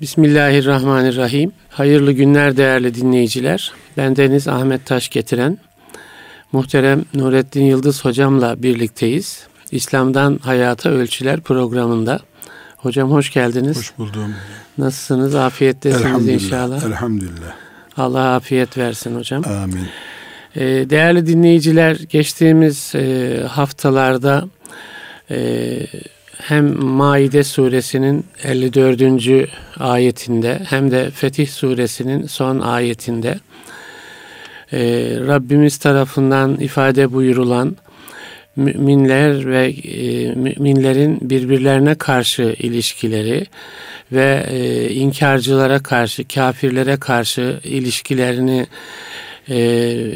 Bismillahirrahmanirrahim. Hayırlı günler değerli dinleyiciler. Ben Deniz Ahmet Taş getiren muhterem Nurettin Yıldız hocamla birlikteyiz. İslam'dan Hayata Ölçüler programında. Hocam hoş geldiniz. Hoş buldum. Nasılsınız? Afiyettesiniz inşallah. Elhamdülillah. Allah afiyet versin hocam. Amin. Ee, değerli dinleyiciler geçtiğimiz e, haftalarda e, hem Maide suresinin 54. ayetinde hem de Fetih suresinin son ayetinde e, Rabbimiz tarafından ifade buyurulan müminler ve e, müminlerin birbirlerine karşı ilişkileri ve e, inkarcılara karşı, kafirlere karşı ilişkilerini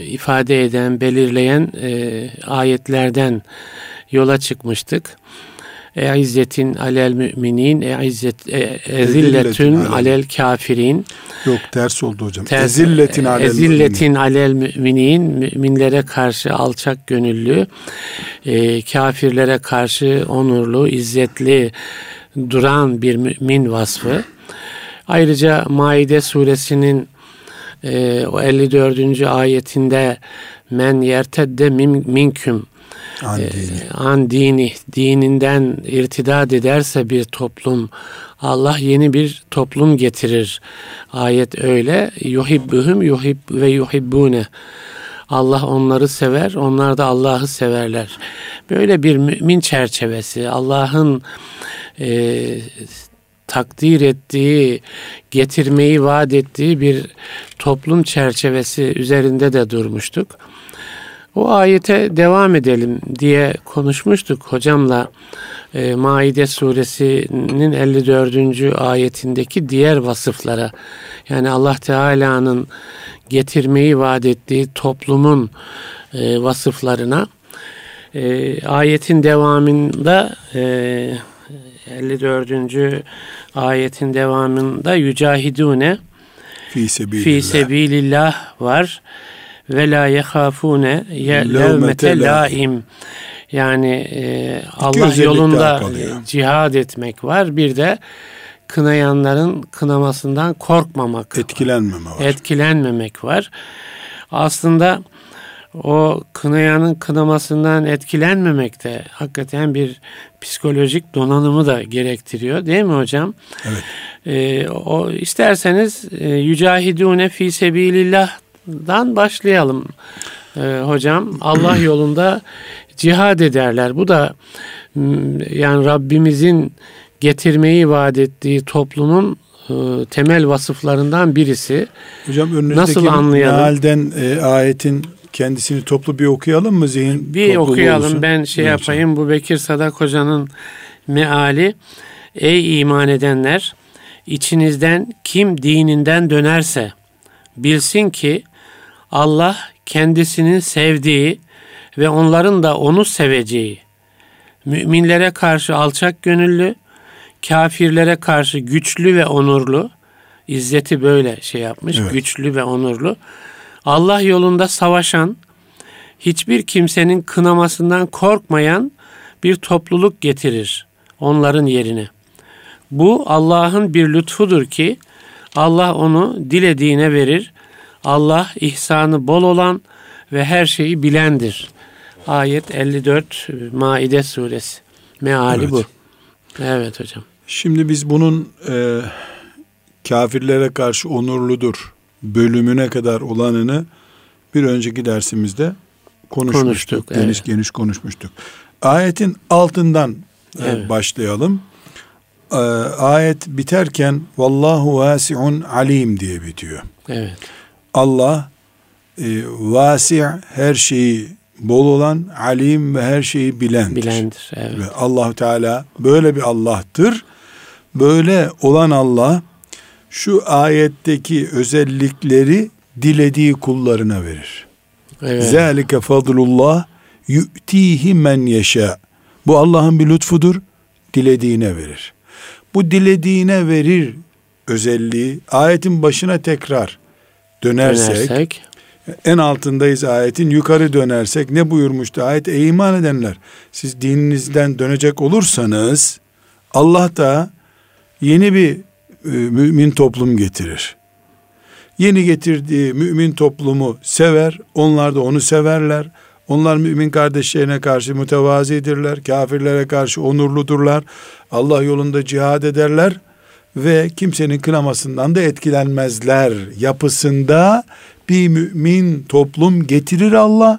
ifade eden, belirleyen ayetlerden yola çıkmıştık. E'izzetin alel müminin, e'izzet, ezilletün alel kafirin. Yok ters oldu hocam. Ters, ezilletin alel ezilletin alel müminin, müminlere karşı alçak gönüllü, e, kafirlere karşı onurlu, izzetli duran bir mümin vasfı. Ayrıca Maide suresinin e, o 54. ayetinde men yertedde minküm An dini. E, an dini, dininden irtidad ederse bir toplum Allah yeni bir toplum getirir. Ayet öyle. Yuhibbuhum yuhib ve yuhibbune. Allah onları sever, onlar da Allah'ı severler. Böyle bir mümin çerçevesi, Allah'ın e, takdir ettiği, getirmeyi vaat ettiği bir toplum çerçevesi üzerinde de durmuştuk. O ayete devam edelim diye konuşmuştuk hocamla e, Maide suresinin 54. ayetindeki diğer vasıflara. Yani Allah Teala'nın getirmeyi vaat ettiği toplumun e, vasıflarına. E, ayetin devamında e, 54. ayetin devamında yücahidune fi sebilillah, fi sebilillah var ve la yehafune levmete laim yani e, Allah yolunda cihad etmek var. Bir de kınayanların kınamasından korkmamak, etkilenmeme var. Etkilenmemek var. Aslında o kınayanın kınamasından etkilenmemek de hakikaten bir psikolojik donanımı da gerektiriyor değil mi hocam? Evet. Ee, o isterseniz e, yücahidune fi sebilillah'dan başlayalım ee, hocam. Allah yolunda cihad ederler. Bu da yani Rabbimizin getirmeyi vaat ettiği toplumun e, temel vasıflarından birisi. Hocam önünüzdeki Nasıl anlayalım? mealden e, ayetin kendisini toplu bir okuyalım mı zihin Bir okuyalım olsun. ben şey evet. yapayım bu Bekir Sadak Hoca'nın meali Ey iman edenler içinizden kim dininden dönerse bilsin ki Allah kendisinin sevdiği ve onların da onu seveceği müminlere karşı alçak gönüllü kafirlere karşı güçlü ve onurlu izzeti böyle şey yapmış evet. güçlü ve onurlu Allah yolunda savaşan, hiçbir kimsenin kınamasından korkmayan bir topluluk getirir onların yerine. Bu Allah'ın bir lütfudur ki Allah onu dilediğine verir. Allah ihsanı bol olan ve her şeyi bilendir. Ayet 54 Maide suresi. Meali evet. bu. Evet hocam. Şimdi biz bunun e, kafirlere karşı onurludur bölümüne kadar olanını bir önceki dersimizde konuşmuştuk. konuştuk geniş evet. geniş konuşmuştuk. Ayetin altından e, evet. başlayalım. Ee, ayet biterken vallahu vasiun alim diye bitiyor. Evet. Allah e, vasi her şeyi bol olan alim ve her şeyi bilendir. Bilendir. Evet. Ve Allah Teala böyle bir Allah'tır. Böyle olan Allah şu ayetteki özellikleri dilediği kullarına verir. Evet. Zalike fadlullah yu'tihi men yeşâ. Bu Allah'ın bir lütfudur. Dilediğine verir. Bu dilediğine verir özelliği ayetin başına tekrar dönersek, dönersek en altındayız ayetin yukarı dönersek ne buyurmuştu ayet ey iman edenler siz dininizden dönecek olursanız Allah da yeni bir e, mümin toplum getirir. Yeni getirdiği mümin toplumu sever, onlar da onu severler. Onlar mümin kardeşlerine karşı mütevazidirler, kafirlere karşı onurludurlar. Allah yolunda cihad ederler ve kimsenin kınamasından da etkilenmezler. Yapısında bir mümin toplum getirir Allah.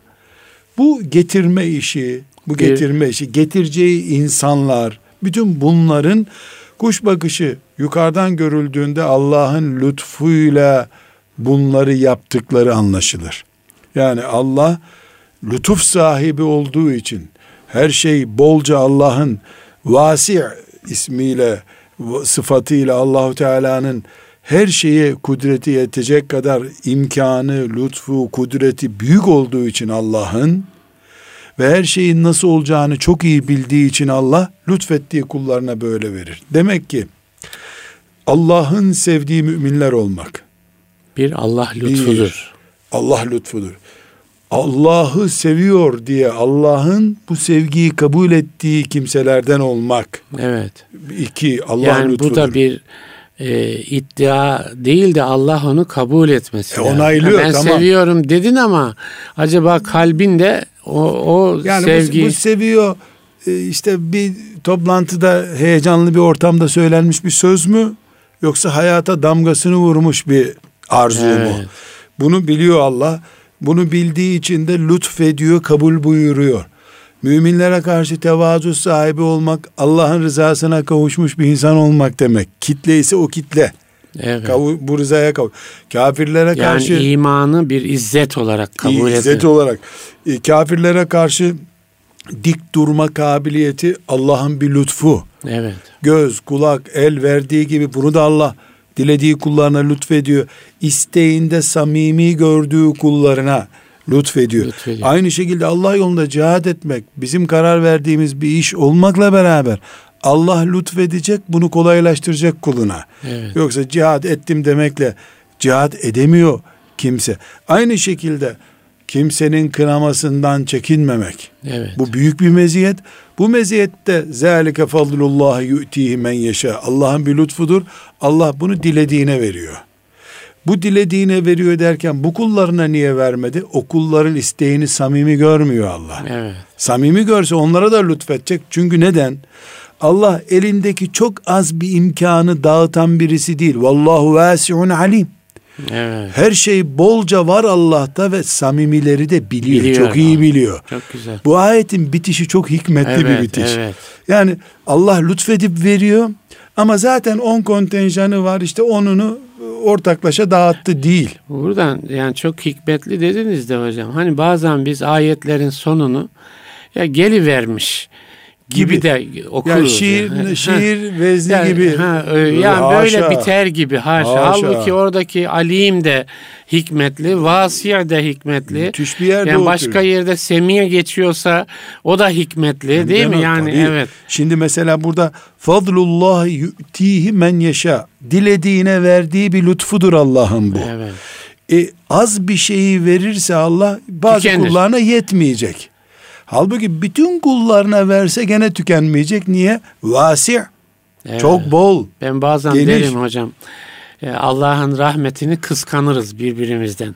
Bu getirme işi, bu getirme işi, getireceği insanlar, bütün bunların kuş bakışı yukarıdan görüldüğünde Allah'ın lütfuyla bunları yaptıkları anlaşılır. Yani Allah lütuf sahibi olduğu için her şey bolca Allah'ın vasi ismiyle sıfatıyla Allahu Teala'nın her şeye kudreti yetecek kadar imkanı, lütfu, kudreti büyük olduğu için Allah'ın ve her şeyin nasıl olacağını çok iyi bildiği için Allah lütfettiği kullarına böyle verir. Demek ki Allah'ın sevdiği müminler olmak bir Allah lütfudur. Bir, Allah lütfudur. Allah'ı seviyor diye Allah'ın bu sevgiyi kabul ettiği kimselerden olmak. Evet. İki Allah yani lütfudur. bu da bir e, iddia değil de Allah onu kabul etmesi. E, onaylıyor ben tamam. seviyorum dedin ama acaba kalbinde o, o yani sevgi. Bu, bu seviyor e, işte bir toplantıda heyecanlı bir ortamda söylenmiş bir söz mü? Yoksa hayata damgasını vurmuş bir arzu evet. mu? Bunu biliyor Allah. Bunu bildiği için de lütfediyor, kabul buyuruyor. Müminlere karşı tevazu sahibi olmak, Allah'ın rızasına kavuşmuş bir insan olmak demek. Kitle ise o kitle. Evet. Kavu, bu rızaya kavuş. Kafirlere yani karşı imanı bir izzet olarak kabul ediyor. İzzet ediyor. olarak. E, kafirlere karşı dik durma kabiliyeti Allah'ın bir lütfu. Evet. Göz, kulak, el verdiği gibi bunu da Allah dilediği kullarına lütfediyor. İsteğinde samimi gördüğü kullarına lütfediyor. lütfediyor. Aynı şekilde Allah yolunda cihad etmek bizim karar verdiğimiz bir iş olmakla beraber Allah lütfedecek bunu kolaylaştıracak kuluna. Evet. Yoksa cihad ettim demekle cihad edemiyor kimse. Aynı şekilde kimsenin kınamasından çekinmemek. Evet. Bu büyük bir meziyet. Bu meziyette zâlike fadlullah yu'tihi men yeşâ. Allah'ın bir lütfudur. Allah bunu dilediğine veriyor. Bu dilediğine veriyor derken bu kullarına niye vermedi? O kulların isteğini samimi görmüyor Allah. Evet. Samimi görse onlara da lütfedecek. Çünkü neden? Allah elindeki çok az bir imkanı dağıtan birisi değil. Vallahu vasiun alim. Evet. Her şey bolca var Allah'ta ve samimileri de biliyor. biliyor çok iyi biliyor. Çok güzel. Bu ayetin bitişi çok hikmetli evet, bir bitiş. Evet. Yani Allah lütfedip veriyor ama zaten 10 kontenjanı var işte onunu ortaklaşa dağıttı değil. Buradan yani çok hikmetli dediniz de hocam. Hani bazen biz ayetlerin sonunu ya geli vermiş gibi, gibi de okuruz. Yani şiir, yani. şiir vezni yani, gibi. Ha, yani haşa. böyle biter gibi haşa. haşa. Halbuki oradaki alim de hikmetli, vasir de hikmetli. Müthiş bir yerde yani başka oturuyor. yerde semiye geçiyorsa o da hikmetli yani değil mi? Yani tabii. evet. Şimdi mesela burada fadlullah yu'tihi men yeşa. Dilediğine verdiği bir lütfudur Allah'ın bu. Evet. E, az bir şeyi verirse Allah bazı Tükenir. kullarına yetmeyecek. Halbuki bütün kullarına verse gene tükenmeyecek. Niye? Vasi. Evet. Çok bol. Ben bazen geniş. derim hocam. E, Allah'ın rahmetini kıskanırız birbirimizden.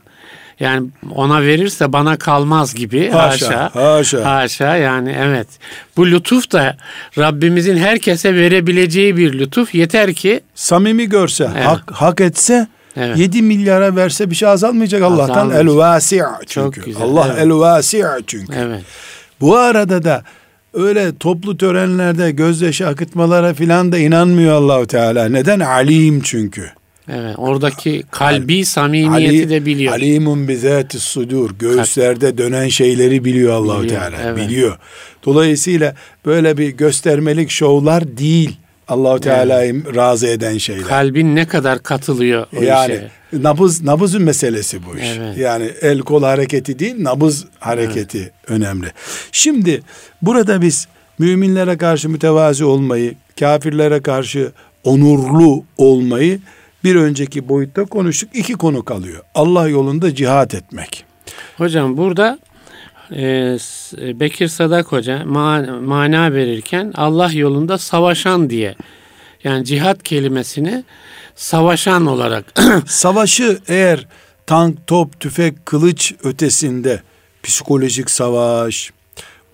Yani ona verirse bana kalmaz gibi haşa, haşa. Haşa. Haşa yani evet. Bu lütuf da Rabbimizin herkese verebileceği bir lütuf. Yeter ki samimi görse, evet. hak, hak etse Evet. 7 milyara verse bir şey azalmayacak Allah'tan. El vasi çünkü. Çok güzel. Allah evet. el vasi çünkü. Evet. Bu arada da öyle toplu törenlerde gözyaşı akıtmalara filan da inanmıyor Allahu Teala. Neden? Alim çünkü. Evet, oradaki kalbi samimiyeti Ali, de biliyor. Alimun bizati sudur. Göğüslerde dönen şeyleri biliyor Allahu Teala. Evet. Biliyor. Dolayısıyla böyle bir göstermelik şovlar değil. Allahu Teala'yı evet. razı eden şeyler. Kalbin ne kadar katılıyor o yani, işe. Nabız nabızın meselesi bu iş. Evet. Yani el kol hareketi değil, nabız hareketi evet. önemli. Şimdi burada biz müminlere karşı mütevazi olmayı, kafirlere karşı onurlu olmayı bir önceki boyutta konuştuk. İki konu kalıyor. Allah yolunda cihat etmek. Hocam burada e, Bekir Sadak Hoca ma, mana verirken Allah yolunda savaşan diye Yani cihat kelimesini savaşan olarak. Savaşı eğer tank, top, tüfek, kılıç ötesinde psikolojik savaş,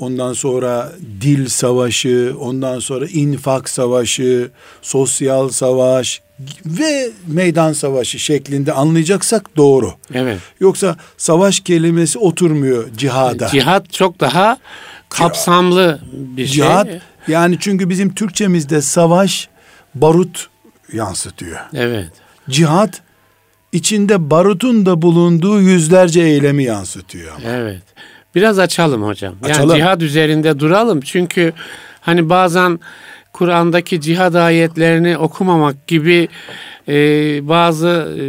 ondan sonra dil savaşı, ondan sonra infak savaşı, sosyal savaş ve meydan savaşı şeklinde anlayacaksak doğru. Evet. Yoksa savaş kelimesi oturmuyor cihada. Cihat çok daha kapsamlı bir şey. Cihat yani çünkü bizim Türkçemizde savaş barut yansıtıyor. Evet. Cihat içinde barutun da bulunduğu yüzlerce eylemi yansıtıyor. Evet. Biraz açalım hocam. Yani Açalım. cihad üzerinde duralım. Çünkü hani bazen Kur'an'daki cihad ayetlerini okumamak gibi e, bazı e,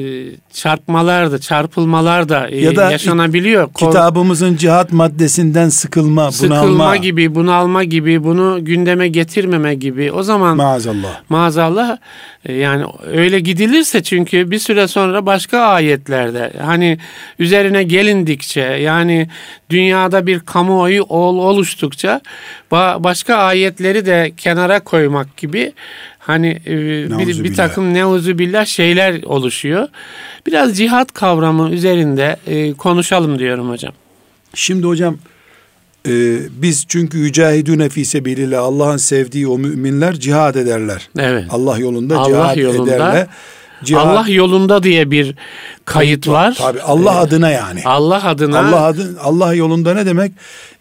çarpmalar da çarpılmalar da e, Ya da yaşanabiliyor. Kitabımızın cihat maddesinden sıkılma, sıkılma bunalma. gibi, bunalma gibi, bunu gündeme getirmeme gibi. O zaman Maazallah. maazallah e, yani öyle gidilirse çünkü bir süre sonra başka ayetlerde hani üzerine gelindikçe yani dünyada bir kamuoyu ol, oluştukça ba- başka ayetleri de kenara koymak gibi hani e, bir, bir takım neuzubillah şeyler oluşuyor. Biraz cihat kavramı üzerinde e, konuşalım diyorum hocam. Şimdi hocam e, biz çünkü yücahidüne fi sebilillah Allah'ın sevdiği o müminler cihad ederler. Evet. Allah yolunda Allah cihad yolunda, ederler. Cihad, Allah yolunda diye bir kayıt var. Tabii Allah adına yani. Allah adına Allah adı, Allah yolunda ne demek?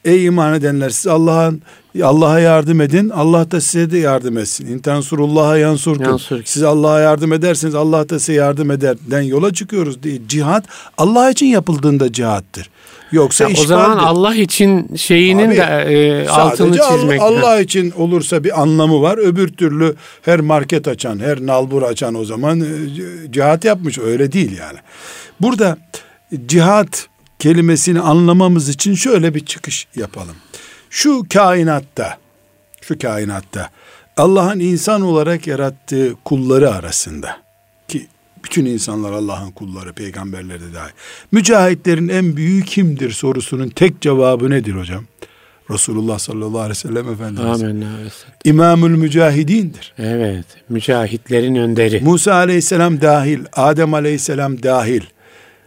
Ey iman edenler siz Allah'ın Allah'a yardım edin. Allah da size de yardım etsin. İntansurullah'a yansurkum. Yansurkum. Siz Allah'a yardım ederseniz Allah da size yardım ederden yola çıkıyoruz diye. Cihat Allah için yapıldığında cihattır. Yoksa Ya o zaman Allah için şeyinin Abi, de e, altını çizmek. Allah, Allah için olursa bir anlamı var. Öbür türlü her market açan, her nalbur açan o zaman e, cihat yapmış. Öyle değil yani. Burada cihat kelimesini anlamamız için şöyle bir çıkış yapalım. Şu kainatta, şu kainatta Allah'ın insan olarak yarattığı kulları arasında ki bütün insanlar Allah'ın kulları, peygamberleri de dahil. Mücahitlerin en büyüğü kimdir sorusunun tek cevabı nedir hocam? Resulullah sallallahu aleyhi ve sellem Efendimiz. Amin. İmamül mücahidindir. Evet. Mücahitlerin önderi. Musa aleyhisselam dahil, Adem aleyhisselam dahil.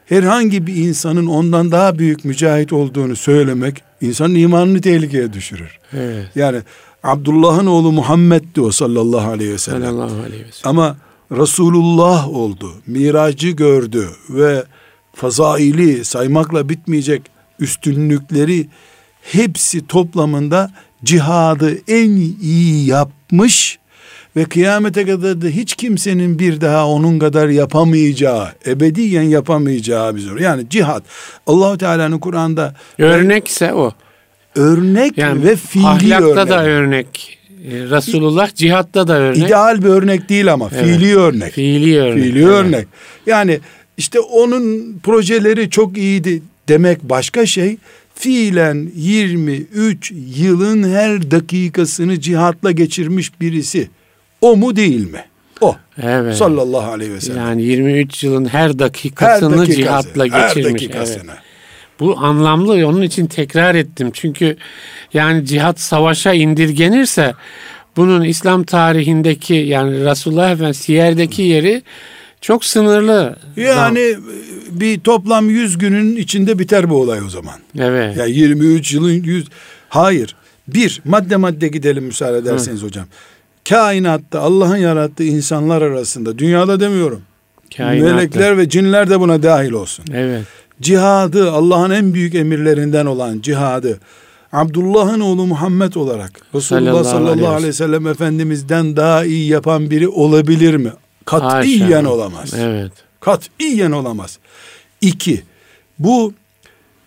Herhangi bir insanın ondan daha büyük mücahit olduğunu söylemek insanın imanını tehlikeye düşürür. Evet. Yani Abdullah'ın oğlu Muhammed'di o sallallahu aleyhi ve sellem. Sallallahu aleyhi ve sellem. Ama Resulullah oldu, miracı gördü ve fazaili saymakla bitmeyecek üstünlükleri hepsi toplamında cihadı en iyi yapmış ve kıyamete kadar da hiç kimsenin bir daha onun kadar yapamayacağı, ebediyen yapamayacağı bir zor. Yani cihat Allahu Teala'nın Kur'an'da Örnekse o. örnek Yani ve fiili ahlakta örnek. da örnek. E, Resulullah cihatta da örnek. İdeal bir örnek değil ama Evet. fiili örnek. Fiili örnek. Fiili Evet. örnek. Yani işte onun projeleri çok iyiydi demek başka şey. Fiilen 23 yılın her dakikasını cihatla geçirmiş birisi. O mu değil mi? O. Evet. Sallallahu aleyhi ve sellem. Yani 23 yılın her her dakikasını dakikası, cihatla her geçirmiş. dakikasını. Evet. Bu anlamlı onun için tekrar ettim. Çünkü yani cihat savaşa indirgenirse bunun İslam tarihindeki yani Resulullah Efendimiz siyerdeki yeri çok sınırlı. Yani bir toplam 100 günün içinde biter bu olay o zaman. Evet. Ya 23 yılın 100 hayır. Bir madde madde gidelim müsaade ederseniz hocam. Kainatta Allah'ın yarattığı insanlar arasında dünyada demiyorum. Kainatta. Melekler ve cinler de buna dahil olsun. Evet. Cihadı Allah'ın en büyük emirlerinden olan cihadı Abdullah'ın oğlu Muhammed olarak Resulullah Sallallahu sallallahu, aleyhi ve aleyhi ve sellem Efendimiz'den daha iyi yapan biri olabilir mi? Katiyen Haşa. olamaz. Evet. Katiyen olamaz. İki, bu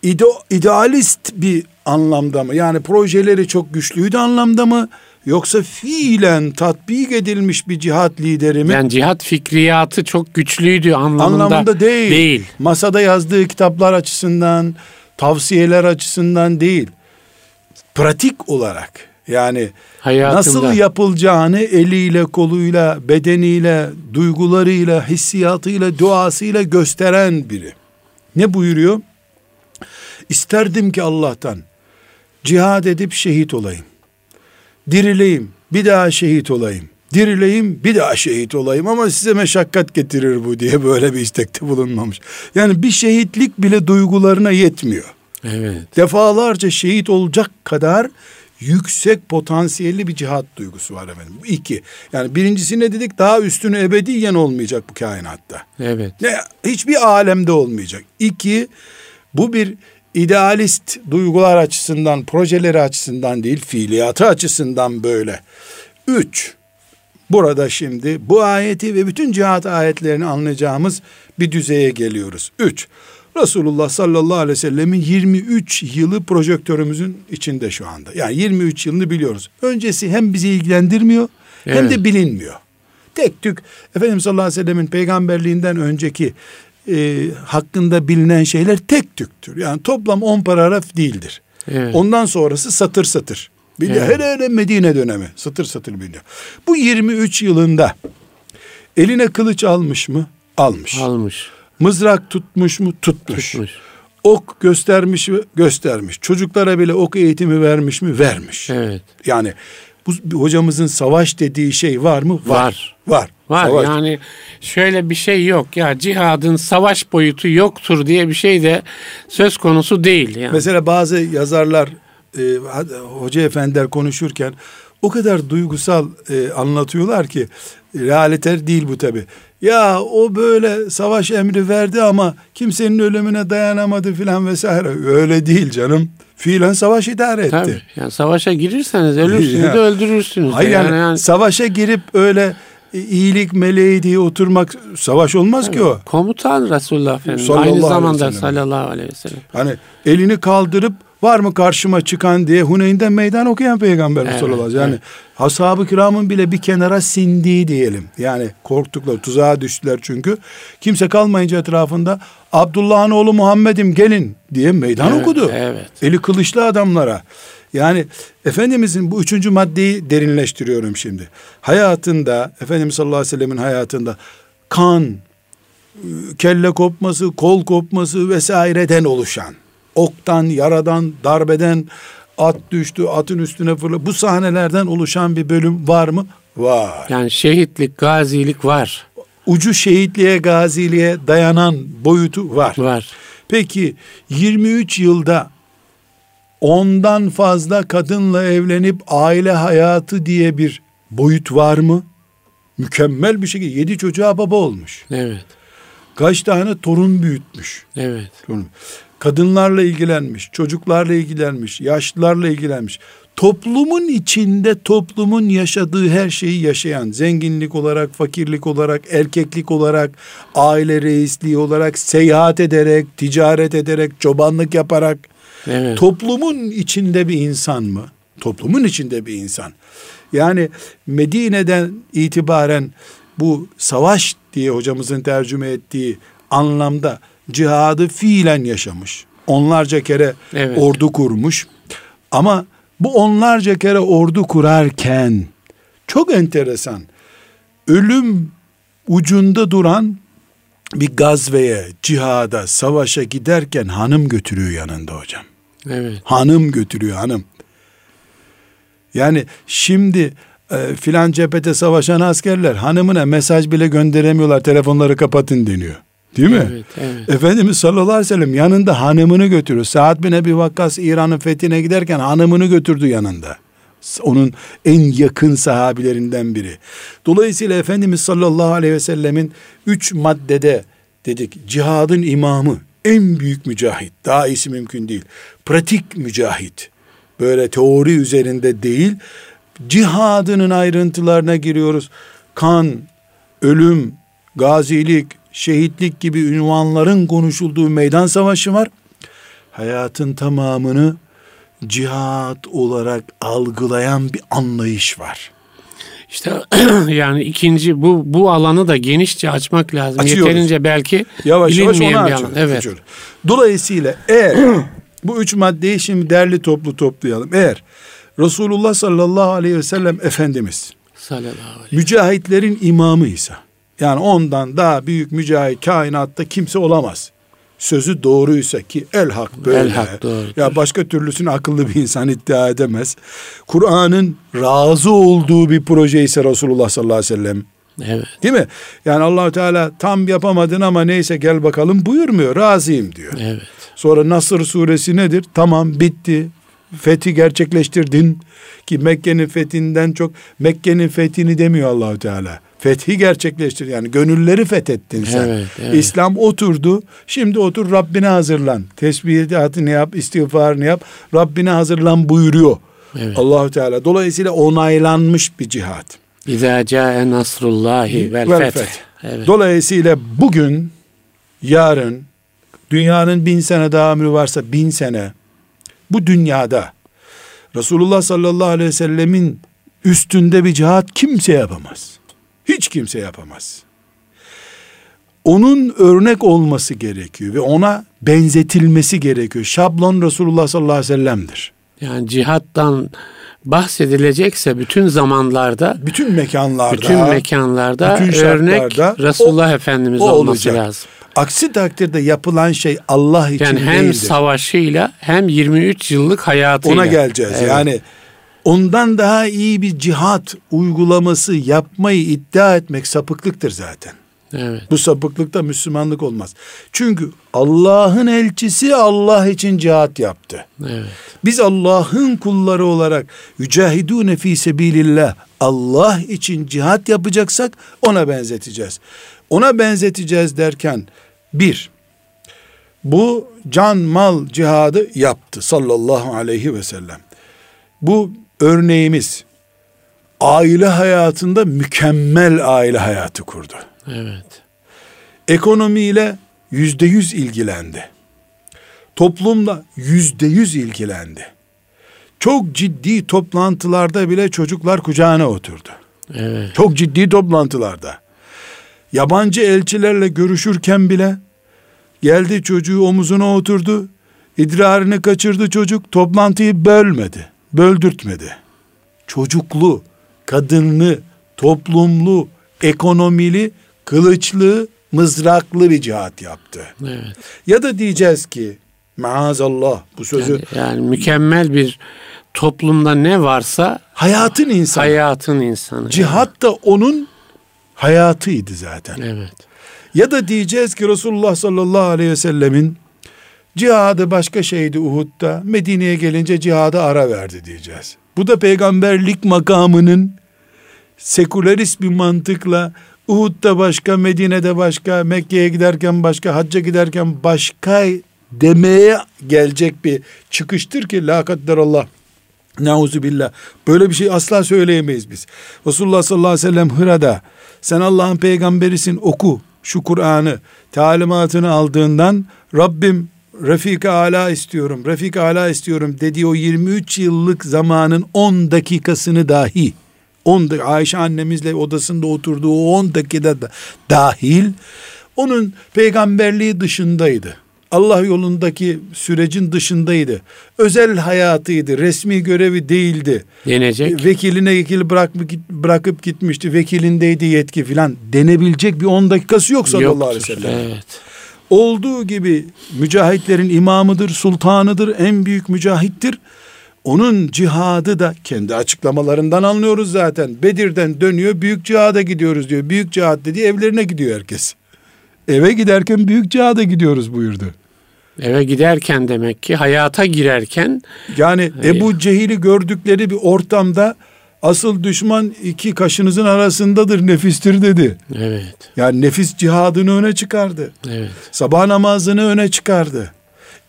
ide, idealist bir anlamda mı? Yani projeleri çok güçlüydü anlamda mı? Yoksa fiilen tatbik edilmiş bir cihat lideri mi? Yani cihat fikriyatı çok güçlüydü anlamında, anlamında değil. değil. Masada yazdığı kitaplar açısından, tavsiyeler açısından değil. Pratik olarak yani Hayatında. nasıl yapılacağını eliyle, koluyla, bedeniyle, duygularıyla, hissiyatıyla, duasıyla gösteren biri. Ne buyuruyor? İsterdim ki Allah'tan cihad edip şehit olayım. Dirileyim, bir daha şehit olayım. dirileyim bir daha şehit olayım ama size meşakkat getirir bu diye böyle bir istekte bulunmamış. Yani bir şehitlik bile duygularına yetmiyor. Evet. Defalarca şehit olacak kadar yüksek potansiyelli bir cihat duygusu var efendim. Bu iki. Yani birincisi ne dedik? Daha üstünü ebediyen olmayacak bu kainatta. Evet. Ne, hiçbir alemde olmayacak. İki, bu bir idealist duygular açısından, projeleri açısından değil, fiiliyatı açısından böyle. Üç, burada şimdi bu ayeti ve bütün cihat ayetlerini anlayacağımız bir düzeye geliyoruz. Üç, Resulullah sallallahu aleyhi ve sellemin 23 yılı projektörümüzün içinde şu anda. Yani 23 yılını biliyoruz. Öncesi hem bizi ilgilendirmiyor evet. hem de bilinmiyor. Tek tük Efendimiz sallallahu aleyhi ve sellemin peygamberliğinden önceki e, hakkında bilinen şeyler tek tüktür. Yani toplam 10 paragraf değildir. Evet. Ondan sonrası satır satır. Biliyor. Evet. Hele hele Medine dönemi satır satır biliyor. Bu 23 yılında eline kılıç almış mı? Almış. Almış. Mızrak tutmuş mu? Tutmuş. Tutmuş. Ok göstermiş mi? Göstermiş. Çocuklara bile ok eğitimi vermiş mi? Vermiş. Evet. Yani bu hocamızın savaş dediği şey var mı? Var. Var. Var. Var. Savaş. Yani şöyle bir şey yok ya cihadın savaş boyutu yoktur diye bir şey de söz konusu değil. Yani. Mesela bazı yazarlar e, hoca efendiler konuşurken o kadar duygusal e, anlatıyorlar ki realiter değil bu tabi. Ya o böyle savaş emri verdi ama kimsenin ölümüne dayanamadı filan vesaire. Öyle değil canım. Fiilen savaş idare etti. Tabii. Yani savaşa girirseniz ölürsünüz de öldürürsünüz. Hayır yani, yani savaşa girip öyle iyilik meleği diye oturmak savaş olmaz Tabii. ki o. Komutan Resulullah Efendimiz sallallahu aynı zamanda sallallahu aleyhi ve sellem. Hani elini kaldırıp var mı karşıma çıkan diye Huneyn'den meydan okuyan peygamber evet, sallallahu aleyhi ve sellem. Yani evet. ashab-ı kiramın bile bir kenara sindiği diyelim. Yani korktuklar, tuzağa düştüler çünkü. Kimse kalmayınca etrafında Abdullah'ın oğlu Muhammed'im gelin diye meydan evet, okudu. Evet. Eli kılıçlı adamlara. Yani Efendimizin bu üçüncü maddeyi derinleştiriyorum şimdi. Hayatında, Efendimiz sallallahu aleyhi ve sellemin hayatında kan, kelle kopması, kol kopması vesaireden oluşan, oktan, yaradan, darbeden, at düştü, atın üstüne fırladı. Bu sahnelerden oluşan bir bölüm var mı? Var. Yani şehitlik, gazilik var. Ucu şehitliğe, gaziliğe dayanan boyutu var. Var. Peki 23 yılda ondan fazla kadınla evlenip aile hayatı diye bir boyut var mı? Mükemmel bir şekilde yedi çocuğa baba olmuş. Evet. Kaç tane torun büyütmüş. Evet. Kadınlarla ilgilenmiş, çocuklarla ilgilenmiş, yaşlılarla ilgilenmiş. Toplumun içinde toplumun yaşadığı her şeyi yaşayan, zenginlik olarak, fakirlik olarak, erkeklik olarak, aile reisliği olarak, seyahat ederek, ticaret ederek, çobanlık yaparak, Evet. Toplumun içinde bir insan mı? Toplumun içinde bir insan. Yani Medine'den itibaren bu savaş diye hocamızın tercüme ettiği anlamda cihadı fiilen yaşamış. Onlarca kere evet. ordu kurmuş. Ama bu onlarca kere ordu kurarken çok enteresan. Ölüm ucunda duran bir gazveye, cihada, savaşa giderken hanım götürüyor yanında hocam. Evet. Hanım götürüyor hanım. Yani şimdi e, filan cephete savaşan askerler hanımına mesaj bile gönderemiyorlar telefonları kapatın deniyor. Değil mi? Evet, evet. Efendimiz sallallahu aleyhi ve sellem yanında hanımını götürüyor. Saat bin Ebi Vakkas İran'ın fethine giderken hanımını götürdü yanında. Onun en yakın sahabilerinden biri. Dolayısıyla Efendimiz sallallahu aleyhi ve sellemin üç maddede dedik cihadın imamı en büyük mücahit. Daha iyisi mümkün değil. Pratik mücahit. Böyle teori üzerinde değil. Cihadının ayrıntılarına giriyoruz. Kan, ölüm, gazilik, şehitlik gibi ünvanların konuşulduğu meydan savaşı var. Hayatın tamamını cihat olarak algılayan bir anlayış var. İşte yani ikinci bu bu alanı da genişçe açmak lazım. Açıyoruz. Yeterince belki yavaş yavaş onu bir alan. Evet. Dolayısıyla eğer bu üç maddeyi şimdi derli toplu toplayalım. Eğer Resulullah sallallahu aleyhi ve sellem Efendimiz sallallahu aleyhi. mücahitlerin imamıysa yani ondan daha büyük mücahit kainatta kimse olamaz sözü doğruysa ki el hak böyle. El hak doğrudur. Ya başka türlüsünü akıllı bir insan iddia edemez. Kur'an'ın razı olduğu bir proje ise Resulullah sallallahu aleyhi ve sellem Evet. Değil mi? Yani allah Teala tam yapamadın ama neyse gel bakalım buyurmuyor. Razıyım diyor. Evet. Sonra Nasır suresi nedir? Tamam bitti. Fethi gerçekleştirdin ki Mekke'nin fethinden çok Mekke'nin fethini demiyor Allahu Teala. Fethi gerçekleştir yani gönülleri fethettin sen. Evet, evet. İslam oturdu. Şimdi otur Rabbine hazırlan. Tesbihatını yap, istiğfarını yap. Rabbine hazırlan buyuruyor. Evet. Allahu Teala. Dolayısıyla onaylanmış bir cihat. İzâ câe nasrullâhi vel, vel feth. Evet. Dolayısıyla bugün, yarın, dünyanın bin sene daha ömrü varsa bin sene, bu dünyada Resulullah sallallahu aleyhi ve sellemin üstünde bir cihat kimse yapamaz. Hiç kimse yapamaz. Onun örnek olması gerekiyor ve ona benzetilmesi gerekiyor. Şablon Resulullah sallallahu aleyhi ve sellem'dir. Yani cihattan bahsedilecekse bütün zamanlarda, bütün mekanlarda, bütün mekanlarda bütün örnek Resulullah o, Efendimiz o olması olacak. lazım. Aksi takdirde yapılan şey Allah için yani hem değildir. savaşıyla hem 23 yıllık hayatıyla. Ona geleceğiz. Evet. Yani ondan daha iyi bir cihat uygulaması yapmayı iddia etmek sapıklıktır zaten. Evet. Bu sapıklıkta Müslümanlık olmaz. Çünkü Allah'ın elçisi Allah için cihat yaptı. Evet. Biz Allah'ın kulları olarak yücahidune fi sebilillah Allah için cihat yapacaksak ona benzeteceğiz. Ona benzeteceğiz derken bir, bu can mal cihadı yaptı sallallahu aleyhi ve sellem. Bu örneğimiz aile hayatında mükemmel aile hayatı kurdu. Evet. Ekonomiyle yüzde yüz ilgilendi. Toplumla yüzde yüz ilgilendi. Çok ciddi toplantılarda bile çocuklar kucağına oturdu. Evet. Çok ciddi toplantılarda. Yabancı elçilerle görüşürken bile geldi çocuğu omuzuna oturdu. İdrarını kaçırdı çocuk. Toplantıyı bölmedi. Böldürtmedi. Çocuklu, kadınlı, toplumlu, ekonomili, kılıçlı, mızraklı bir cihat yaptı. Evet. Ya da diyeceğiz ki maazallah bu sözü yani, yani mükemmel bir toplumda ne varsa hayatın insanı. Hayatın insanı. Cihat yani. da onun hayatıydı zaten. Evet. Ya da diyeceğiz ki Resulullah sallallahu aleyhi ve sellemin cihadı başka şeydi Uhud'da. Medine'ye gelince cihada ara verdi diyeceğiz. Bu da peygamberlik makamının sekülerist bir mantıkla Uhud'da başka, Medine'de başka, Mekke'ye giderken başka, hacca giderken başka demeye gelecek bir çıkıştır ki la kadderallah Nauzu billah. Böyle bir şey asla söyleyemeyiz biz. Resulullah sallallahu aleyhi ve sellem Hıra'da sen Allah'ın peygamberisin oku şu Kur'an'ı talimatını aldığından Rabbim Refika Ala istiyorum, Refika Ala istiyorum dediği o 23 yıllık zamanın 10 dakikasını dahi 10 Ayşe annemizle odasında oturduğu 10 dakikada da dahil onun peygamberliği dışındaydı. Allah yolundaki sürecin dışındaydı. Özel hayatıydı, resmi görevi değildi. Denecek. Vekiline vekil bırakıp, bırakıp gitmişti, vekilindeydi yetki filan denebilecek bir 10 dakikası yok sallallahu aleyhi ve sellem. Evet. Olduğu gibi mücahitlerin imamıdır, sultanıdır, en büyük mücahittir. Onun cihadı da kendi açıklamalarından anlıyoruz zaten. Bedir'den dönüyor, büyük cihada gidiyoruz diyor. Büyük cihad dediği evlerine gidiyor herkes. Eve giderken büyük cihada gidiyoruz buyurdu. Eve giderken demek ki hayata girerken yani Ebu Cehil'i gördükleri bir ortamda asıl düşman iki kaşınızın arasındadır nefistir dedi. Evet. Yani nefis cihadını öne çıkardı. Evet. Sabah namazını öne çıkardı.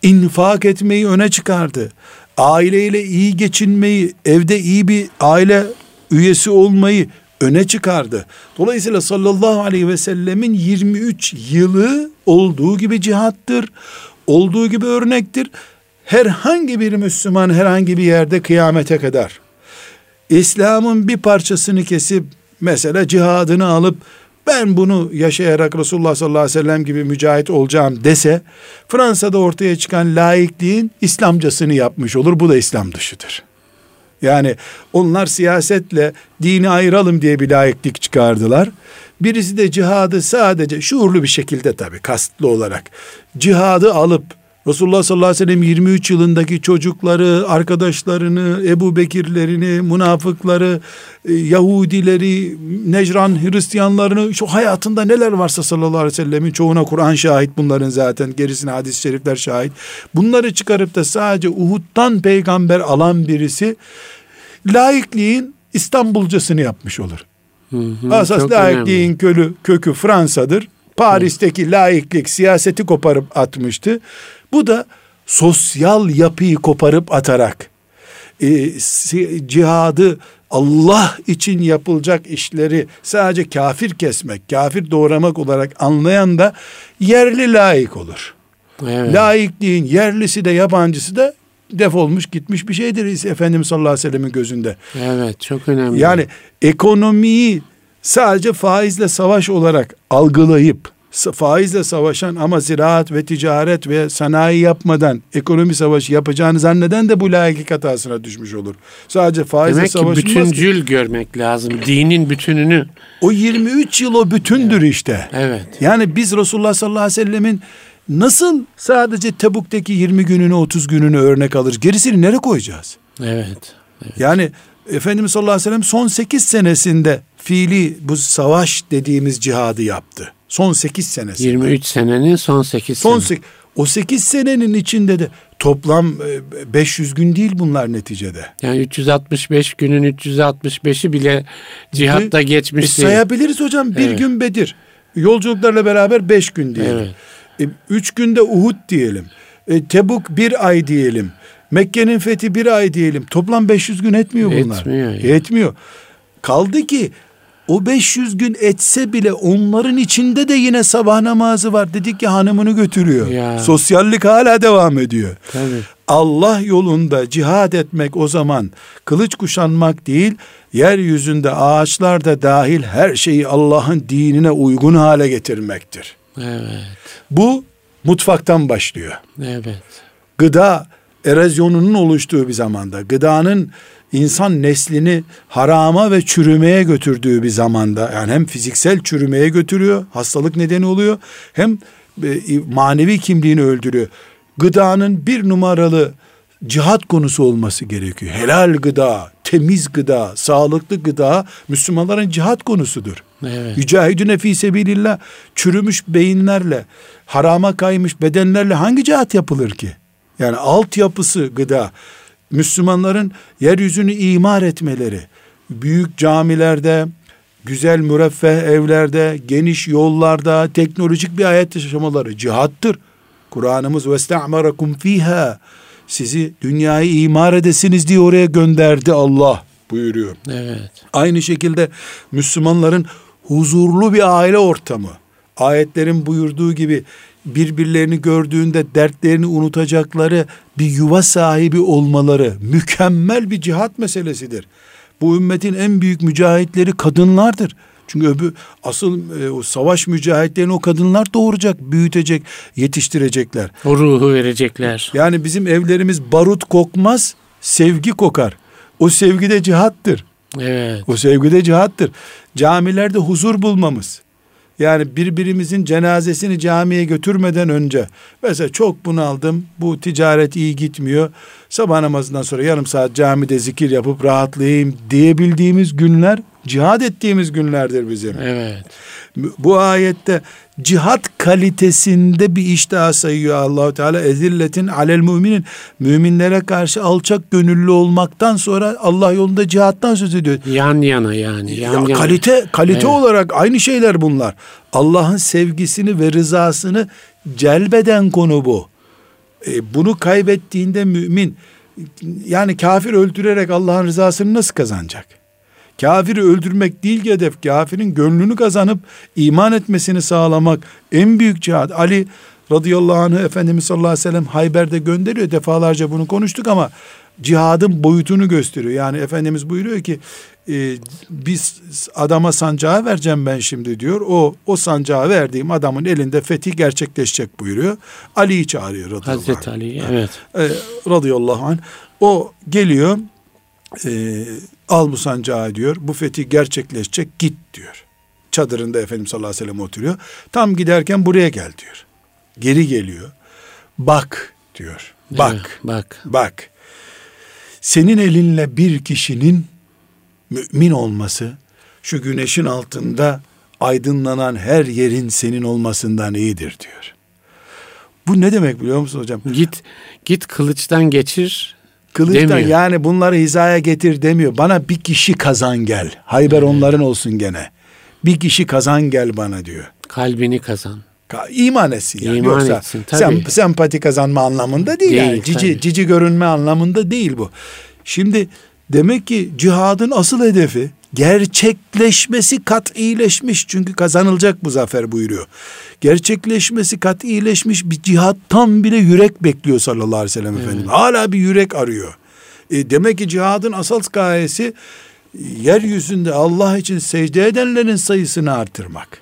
İnfak etmeyi öne çıkardı. Aileyle iyi geçinmeyi, evde iyi bir aile üyesi olmayı öne çıkardı. Dolayısıyla sallallahu aleyhi ve sellemin 23 yılı olduğu gibi cihattır. Olduğu gibi örnektir. Herhangi bir Müslüman herhangi bir yerde kıyamete kadar İslam'ın bir parçasını kesip mesela cihadını alıp ben bunu yaşayarak Resulullah sallallahu aleyhi ve sellem gibi mücahit olacağım dese Fransa'da ortaya çıkan laikliğin İslamcasını yapmış olur. Bu da İslam dışıdır. Yani onlar siyasetle dini ayıralım diye bir layıklık çıkardılar. Birisi de cihadı sadece şuurlu bir şekilde tabii kastlı olarak cihadı alıp Resulullah sallallahu aleyhi ve sellem 23 yılındaki çocukları, arkadaşlarını, Ebu Bekirlerini, münafıkları, e, Yahudileri, Necran Hristiyanlarını, şu hayatında neler varsa sallallahu aleyhi ve sellemin çoğuna Kur'an şahit bunların zaten, gerisine hadis-i şerifler şahit. Bunları çıkarıp da sadece Uhud'dan peygamber alan birisi, laikliğin İstanbulcasını yapmış olur. Hı hı, Asas laikliğin kölü, kökü Fransa'dır. Paris'teki laiklik siyaseti koparıp atmıştı. Bu da sosyal yapıyı koparıp atarak e, cihadı Allah için yapılacak işleri sadece kafir kesmek, kafir doğramak olarak anlayan da yerli layık olur. Evet. Laikliğin yerlisi de yabancısı da defolmuş gitmiş bir şeydir Efendimiz sallallahu aleyhi ve sellemin gözünde. Evet çok önemli. Yani ekonomiyi sadece faizle savaş olarak algılayıp faizle savaşan ama ziraat ve ticaret ve sanayi yapmadan ekonomi savaşı yapacağını zanneden de bu laiklik hatasına düşmüş olur. Sadece faizle Demek savaşılmaz. Demek ki bütüncül görmek lazım. Dinin bütününü. O 23 yıl o bütündür evet. işte. Evet. Yani biz Resulullah sallallahu aleyhi ve sellemin nasıl sadece Tebuk'taki 20 gününü 30 gününü örnek alır? Gerisini nereye koyacağız? Evet. evet. Yani Efendimiz sallallahu aleyhi ve sellem son 8 senesinde fiili bu savaş dediğimiz cihadı yaptı. Son 8 senesi. 23 senenin son 8 son sene. O 8 senenin içinde de toplam 500 e, gün değil bunlar neticede. Yani 365 günün 365'i bile cihatta geçmiş e. Sayabiliriz hocam. Bir evet. gün Bedir. Yolculuklarla beraber 5 gün diyelim. Evet. 3 e, günde Uhud diyelim. E, Tebuk bir ay diyelim. Mekke'nin fethi bir ay diyelim. Toplam 500 gün etmiyor bunlar. Etmiyor. Yani. Etmiyor. Kaldı ki o 500 gün etse bile onların içinde de yine sabah namazı var. Dedik ki hanımını götürüyor. Ya. Sosyallik hala devam ediyor. Tabii. Allah yolunda cihad etmek o zaman kılıç kuşanmak değil, yeryüzünde ağaçlar da dahil her şeyi Allah'ın dinine uygun hale getirmektir. Evet. Bu mutfaktan başlıyor. Evet. Gıda erozyonunun oluştuğu bir zamanda, gıdanın insan neslini harama ve çürümeye götürdüğü bir zamanda yani hem fiziksel çürümeye götürüyor, hastalık nedeni oluyor hem e, manevi kimliğini öldürüyor. Gıdanın bir numaralı cihat konusu olması gerekiyor. Helal gıda, temiz gıda, sağlıklı gıda Müslümanların cihat konusudur. Evet. Yücahidüne fi sebilillah çürümüş beyinlerle, harama kaymış bedenlerle hangi cihat yapılır ki? Yani altyapısı gıda. Müslümanların yeryüzünü imar etmeleri, büyük camilerde, güzel müreffeh evlerde, geniş yollarda, teknolojik bir hayat yaşamaları cihattır. Kur'an'ımız وَاسْتَعْمَرَكُمْ fiha sizi dünyayı imar edesiniz diye oraya gönderdi Allah buyuruyor. Evet. Aynı şekilde Müslümanların huzurlu bir aile ortamı, ayetlerin buyurduğu gibi birbirlerini gördüğünde dertlerini unutacakları bir yuva sahibi olmaları mükemmel bir cihat meselesidir. Bu ümmetin en büyük mücahitleri kadınlardır. Çünkü öbür asıl e, o savaş mücahitlerini o kadınlar doğuracak, büyütecek, yetiştirecekler. O ruhu verecekler. Yani bizim evlerimiz barut kokmaz, sevgi kokar. O sevgi de cihattır. Evet. O sevgi de cihattır. Camilerde huzur bulmamız, yani birbirimizin cenazesini camiye götürmeden önce mesela çok bunaldım bu ticaret iyi gitmiyor sabah namazından sonra yarım saat camide zikir yapıp rahatlayayım diyebildiğimiz günler cihad ettiğimiz günlerdir bizim. Evet. Bu ayette cihat kalitesinde bir iş daha sayıyor Allahu Teala. Ezilletin alel müminin müminlere karşı alçak gönüllü olmaktan sonra Allah yolunda cihattan söz ediyor. Yan yana yani. Yan ya, yana. Kalite kalite evet. olarak aynı şeyler bunlar. Allah'ın sevgisini ve rızasını celbeden konu bu. E, bunu kaybettiğinde mümin yani kafir öldürerek Allah'ın rızasını nasıl kazanacak? Kafiri öldürmek değil ki hedef. Kafirin gönlünü kazanıp iman etmesini sağlamak en büyük cihat. Ali radıyallahu anh Efendimiz sallallahu aleyhi ve sellem Hayber'de gönderiyor. Defalarca bunu konuştuk ama cihadın boyutunu gösteriyor. Yani Efendimiz buyuruyor ki e, biz adama sancağı vereceğim ben şimdi diyor. O o sancağı verdiğim adamın elinde fethi gerçekleşecek buyuruyor. Ali'yi çağırıyor radıyallahu Hazreti. Ali evet. E, radıyallahu anh. O geliyor e, al bu sancağı diyor. Bu fethi gerçekleşecek git diyor. Çadırında Efendimiz sallallahu aleyhi ve sellem oturuyor. Tam giderken buraya gel diyor. Geri geliyor. Bak diyor. Bak. Evet, bak. Bak. Senin elinle bir kişinin mümin olması şu güneşin altında aydınlanan her yerin senin olmasından iyidir diyor. Bu ne demek biliyor musun hocam? Git git kılıçtan geçir Kılıçtan demiyor. yani bunları hizaya getir demiyor. Bana bir kişi kazan gel. Hayber evet. onların olsun gene. Bir kişi kazan gel bana diyor. Kalbini kazan. İman etsin yani. İman Yoksa etsin, tabii. Sem, sempati kazanma anlamında değil, değil yani. Cici, tabii. cici görünme anlamında değil bu. Şimdi demek ki cihadın asıl hedefi gerçekleşmesi kat iyileşmiş çünkü kazanılacak bu zafer buyuruyor. Gerçekleşmesi kat iyileşmiş bir cihattan bile yürek bekliyor sallallahu aleyhi ve sellem evet. efendim. Hala bir yürek arıyor. E, demek ki cihadın asıl gayesi yeryüzünde Allah için secde edenlerin sayısını artırmak.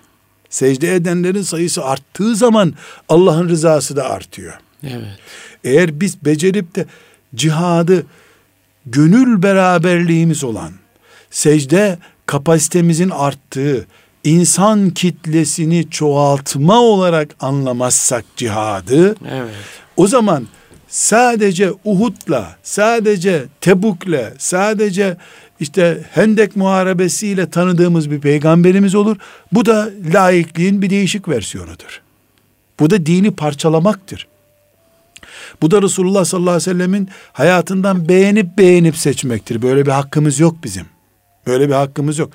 Secde edenlerin sayısı arttığı zaman Allah'ın rızası da artıyor. Evet. Eğer biz becerip de cihadı gönül beraberliğimiz olan secde kapasitemizin arttığı, insan kitlesini çoğaltma olarak anlamazsak cihadı, evet. o zaman sadece Uhud'la, sadece Tebuk'le, sadece işte Hendek Muharebesiyle tanıdığımız bir peygamberimiz olur. Bu da laikliğin bir değişik versiyonudur. Bu da dini parçalamaktır. Bu da Resulullah sallallahu aleyhi ve sellemin hayatından beğenip beğenip seçmektir. Böyle bir hakkımız yok bizim. Böyle bir hakkımız yok.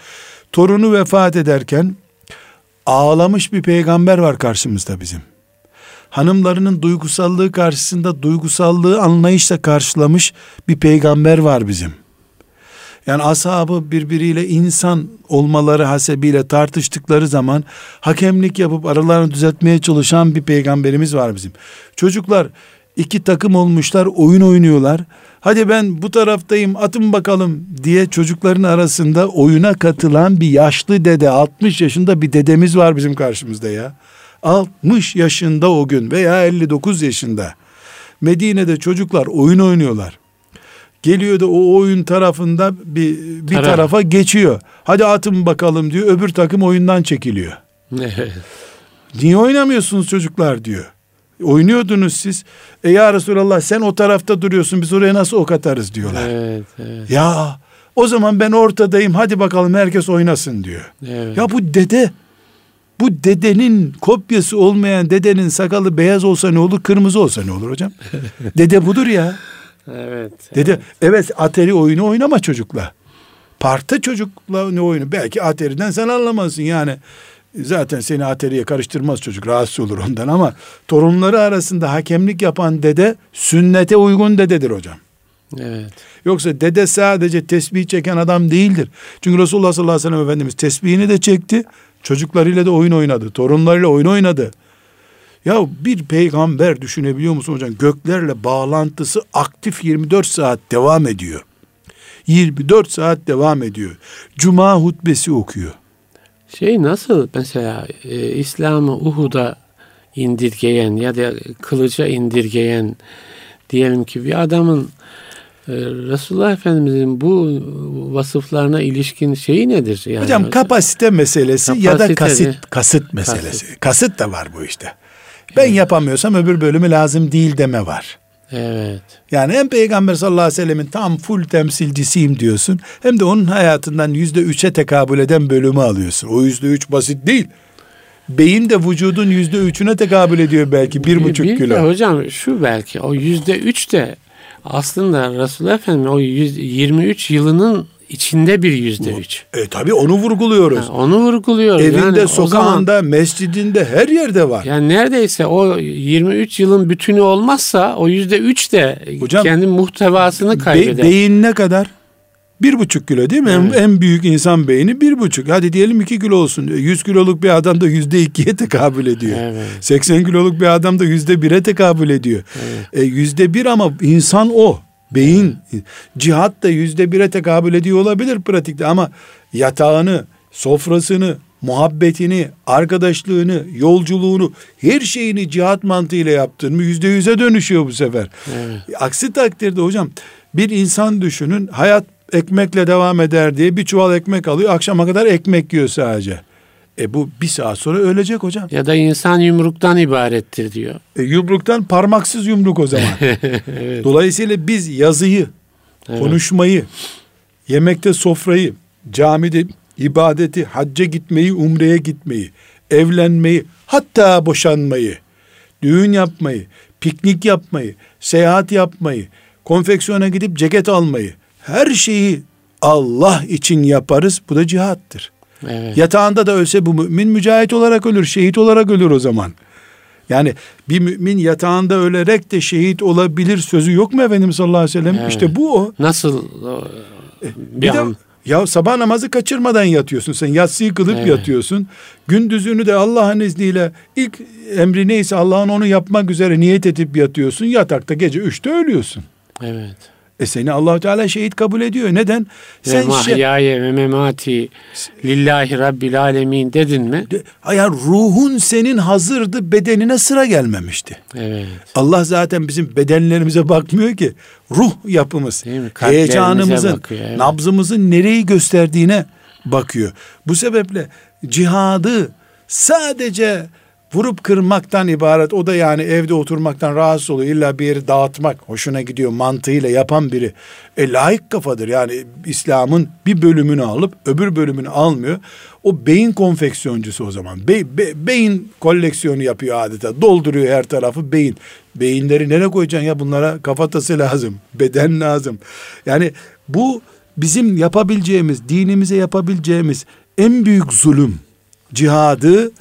Torunu vefat ederken ağlamış bir peygamber var karşımızda bizim. Hanımlarının duygusallığı karşısında duygusallığı anlayışla karşılamış bir peygamber var bizim. Yani ashabı birbiriyle insan olmaları hasebiyle tartıştıkları zaman hakemlik yapıp aralarını düzeltmeye çalışan bir peygamberimiz var bizim. Çocuklar iki takım olmuşlar oyun oynuyorlar. Hadi ben bu taraftayım atın bakalım diye çocukların arasında oyuna katılan bir yaşlı dede 60 yaşında bir dedemiz var bizim karşımızda ya. 60 yaşında o gün veya 59 yaşında. Medine'de çocuklar oyun oynuyorlar. Geliyor da o oyun tarafında bir, bir Taraf. tarafa geçiyor. Hadi atın bakalım diyor. Öbür takım oyundan çekiliyor. Niye oynamıyorsunuz çocuklar diyor. Oynuyordunuz siz. E ya Resulallah sen o tarafta duruyorsun biz oraya nasıl ok atarız diyorlar. Evet, evet. Ya o zaman ben ortadayım hadi bakalım herkes oynasın diyor. Evet. Ya bu dede bu dedenin kopyası olmayan dedenin sakalı beyaz olsa ne olur kırmızı olsa ne olur hocam? dede budur ya. Evet. Dede evet, evet ateri oyunu oynama çocukla. Parta çocukla ne oyunu? Belki ateriden sen anlamazsın yani. Zaten seni ateriye karıştırmaz çocuk rahatsız olur ondan ama torunları arasında hakemlik yapan dede sünnete uygun dededir hocam. Evet. Yoksa dede sadece tesbih çeken adam değildir. Çünkü Resulullah sallallahu aleyhi ve sellem Efendimiz tesbihini de çekti. Çocuklarıyla da oyun oynadı. Torunlarıyla oyun oynadı. Ya bir peygamber düşünebiliyor musun hocam? Göklerle bağlantısı aktif 24 saat devam ediyor. 24 saat devam ediyor. Cuma hutbesi okuyor. Şey nasıl mesela e, İslam'ı Uhud'a indirgeyen ya da kılıca indirgeyen diyelim ki bir adamın e, Resulullah Efendimizin bu vasıflarına ilişkin şeyi nedir? Yani hocam kapasite meselesi kapasite ya da kasıt kasıt meselesi. Kasıt. kasıt da var bu işte. Ben yapamıyorsam öbür bölümü lazım değil deme var. Evet. Yani hem Peygamber sallallahu aleyhi ve sellemin tam full temsilcisiyim diyorsun. Hem de onun hayatından yüzde üçe tekabül eden bölümü alıyorsun. O yüzde üç basit değil. Beyin de vücudun yüzde üçüne tekabül ediyor belki bir buçuk bir kilo. De hocam şu belki o yüzde üç de aslında Resulullah Efendimiz o 23 yılının içinde bir yüzde üç. E tabi onu vurguluyoruz. Ha, onu vurguluyoruz. Evinde, yani sokağında, zaman, mescidinde her yerde var. Yani neredeyse o 23 yılın bütünü olmazsa o yüzde üç de Hocam, kendi muhtevasını kaybeder. Be, beyin ne kadar? Bir buçuk kilo değil mi? Evet. En, en büyük insan beyni bir buçuk. Hadi diyelim iki kilo olsun. Yüz kiloluk bir adam da yüzde ikiye tekabül ediyor. Evet. 80 kiloluk bir adam da yüzde bire tekabül ediyor. Evet. E, yüzde bir ama insan o. Beyin cihat da yüzde bire tekabül ediyor olabilir pratikte ama yatağını, sofrasını, muhabbetini, arkadaşlığını, yolculuğunu, her şeyini cihat mantığıyla yaptın mı yüzde yüze dönüşüyor bu sefer. Evet. Aksi takdirde hocam bir insan düşünün hayat ekmekle devam eder diye bir çuval ekmek alıyor. Akşama kadar ekmek yiyor sadece. E bu bir saat sonra ölecek hocam. Ya da insan yumruktan ibarettir diyor. E yumruktan parmaksız yumruk o zaman. evet. Dolayısıyla biz yazıyı, evet. konuşmayı, yemekte sofrayı, camide ibadeti, hacca gitmeyi, umreye gitmeyi, evlenmeyi, hatta boşanmayı, düğün yapmayı, piknik yapmayı, seyahat yapmayı, konfeksiyona gidip ceket almayı, her şeyi Allah için yaparız. Bu da cihattır. Evet. Yatağında da ölse bu mümin mücahit olarak ölür, şehit olarak ölür o zaman. Yani bir mümin yatağında ölerek de şehit olabilir sözü yok mu Efendimiz sallallahu aleyhi ve sellem? Evet. İşte bu o. Nasıl e, bir, bir an... de ya sabah namazı kaçırmadan yatıyorsun sen. Yatsıyı kılıp evet. yatıyorsun. Gündüzünü de Allah'ın izniyle ilk emri neyse Allah'ın onu yapmak üzere niyet edip yatıyorsun. Yatakta gece üçte ölüyorsun. Evet. E seni Allahu Teala şehit kabul ediyor. Neden? Sen mahyaye ve memati lillahi rabbil alemin dedin mi? De, ya ruhun senin hazırdı bedenine sıra gelmemişti. Evet. Allah zaten bizim bedenlerimize bakmıyor ki. Ruh yapımız, heyecanımızın, bakıyor, evet. nabzımızın nereyi gösterdiğine bakıyor. Bu sebeple cihadı sadece vurup kırmaktan ibaret. O da yani evde oturmaktan rahatsız oluyor. İlla bir yeri dağıtmak hoşuna gidiyor mantığıyla yapan biri. E layık kafadır. Yani İslam'ın bir bölümünü alıp öbür bölümünü almıyor. O beyin konfeksiyoncusu o zaman. Be, be, beyin koleksiyonu yapıyor adeta. Dolduruyor her tarafı beyin. Beyinleri nereye koyacaksın ya bunlara kafatası lazım. Beden lazım. Yani bu bizim yapabileceğimiz, dinimize yapabileceğimiz en büyük zulüm. Cihadı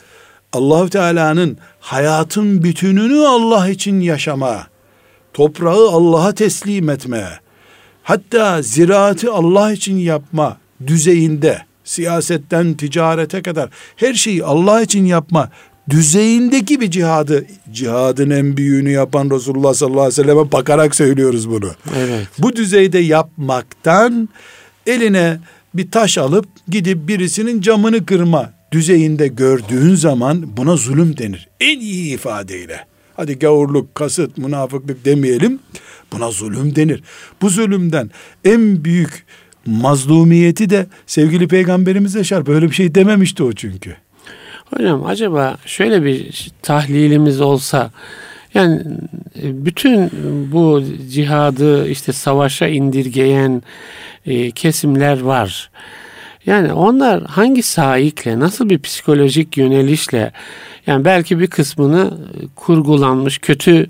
Allahu Teala'nın hayatın bütününü Allah için yaşama, toprağı Allah'a teslim etme, hatta ziraatı Allah için yapma düzeyinde, siyasetten ticarete kadar her şeyi Allah için yapma düzeyindeki bir cihadı, cihadın en büyüğünü yapan Resulullah sallallahu aleyhi ve selleme bakarak söylüyoruz bunu. Evet. Bu düzeyde yapmaktan eline bir taş alıp gidip birisinin camını kırma düzeyinde gördüğün zaman buna zulüm denir. En iyi ifadeyle. Hadi gavurluk, kasıt, münafıklık demeyelim. Buna zulüm denir. Bu zulümden en büyük mazlumiyeti de sevgili peygamberimiz yaşar. Böyle bir şey dememişti o çünkü. Hocam acaba şöyle bir tahlilimiz olsa yani e, bütün bu cihadı işte savaşa indirgeyen e, kesimler var. Yani onlar hangi sahikle, nasıl bir psikolojik yönelişle yani belki bir kısmını e, kurgulanmış kötü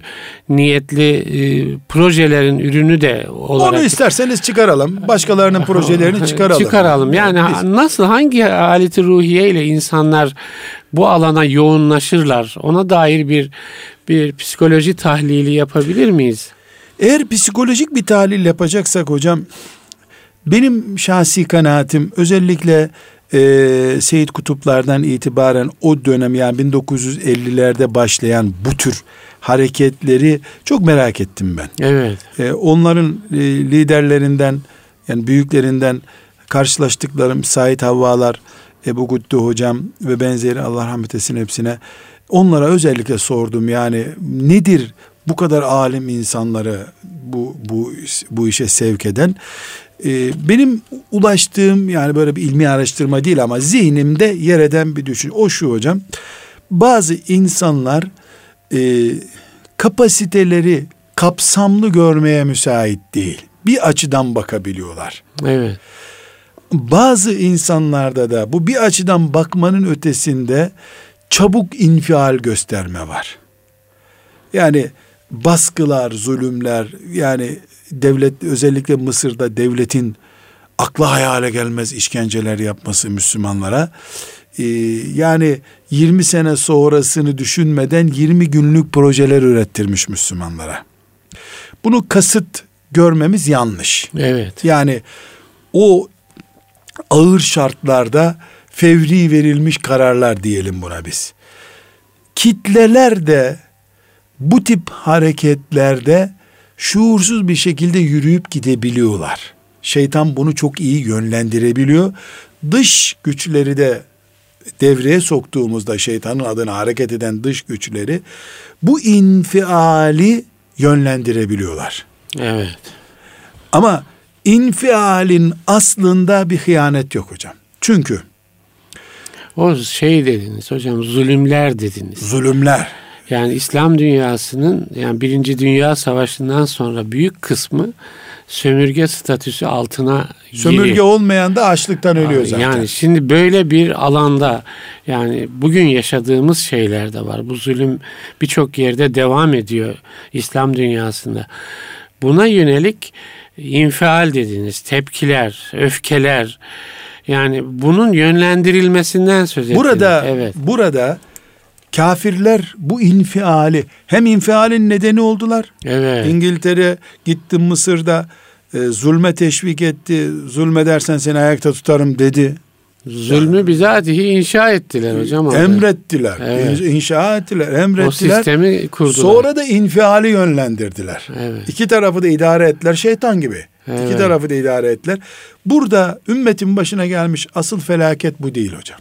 niyetli e, projelerin ürünü de olarak. Onu isterseniz çıkaralım. Başkalarının projelerini çıkaralım. Çıkaralım. Yani Biz... nasıl hangi aleti ruhiye ile insanlar bu alana yoğunlaşırlar? Ona dair bir bir psikoloji tahlili yapabilir miyiz? Eğer psikolojik bir tahlil yapacaksak hocam benim şahsi kanaatim özellikle e, Seyit Kutuplardan itibaren o dönem yani 1950'lerde başlayan bu tür hareketleri çok merak ettim ben. Evet. E, onların e, liderlerinden yani büyüklerinden karşılaştıklarım Said Havvalar, Ebu Güttü hocam ve benzeri Allah rahmet etsin hepsine. Onlara özellikle sordum yani nedir bu kadar alim insanları bu bu bu işe sevk eden ee, benim ulaştığım yani böyle bir ilmi araştırma değil ama zihnimde yer eden bir düşün. O şu hocam. Bazı insanlar e, kapasiteleri kapsamlı görmeye müsait değil. Bir açıdan bakabiliyorlar. Evet. Bazı insanlarda da bu bir açıdan bakmanın ötesinde çabuk infial gösterme var. Yani baskılar, zulümler yani devlet özellikle Mısır'da devletin akla hayale gelmez işkenceler yapması Müslümanlara ee, yani 20 sene sonrasını düşünmeden 20 günlük projeler ürettirmiş Müslümanlara. Bunu kasıt görmemiz yanlış. Evet. Yani o ağır şartlarda fevri verilmiş kararlar diyelim buna biz. Kitleler de bu tip hareketlerde şuursuz bir şekilde yürüyüp gidebiliyorlar. Şeytan bunu çok iyi yönlendirebiliyor. Dış güçleri de devreye soktuğumuzda şeytanın adına hareket eden dış güçleri bu infiali yönlendirebiliyorlar. Evet. Ama infialin aslında bir hıyanet yok hocam. Çünkü o şey dediniz hocam zulümler dediniz. Zulümler. Yani İslam dünyasının yani Birinci Dünya Savaşı'ndan sonra büyük kısmı sömürge statüsü altına Sömürge giriyor. olmayan da açlıktan ölüyor zaten. Yani şimdi böyle bir alanda yani bugün yaşadığımız şeyler de var. Bu zulüm birçok yerde devam ediyor İslam dünyasında. Buna yönelik infial dediğiniz tepkiler, öfkeler yani bunun yönlendirilmesinden söz ettiniz. Burada evet. burada kafirler bu infiali hem infialin nedeni oldular. Evet. İngiltere gitti Mısır'da e, zulme teşvik etti. Zulmedersen seni ayakta tutarım dedi. Zulmü yani, bizatihi inşa ettiler hocam. Orada. Emrettiler. Evet. İnşa ettiler, emrettiler. O sistemi kurdular. Sonra da infiali yönlendirdiler. Evet. İki tarafı da idare ettiler şeytan gibi. Evet. İki tarafı da idare ettiler. Burada ümmetin başına gelmiş asıl felaket bu değil hocam.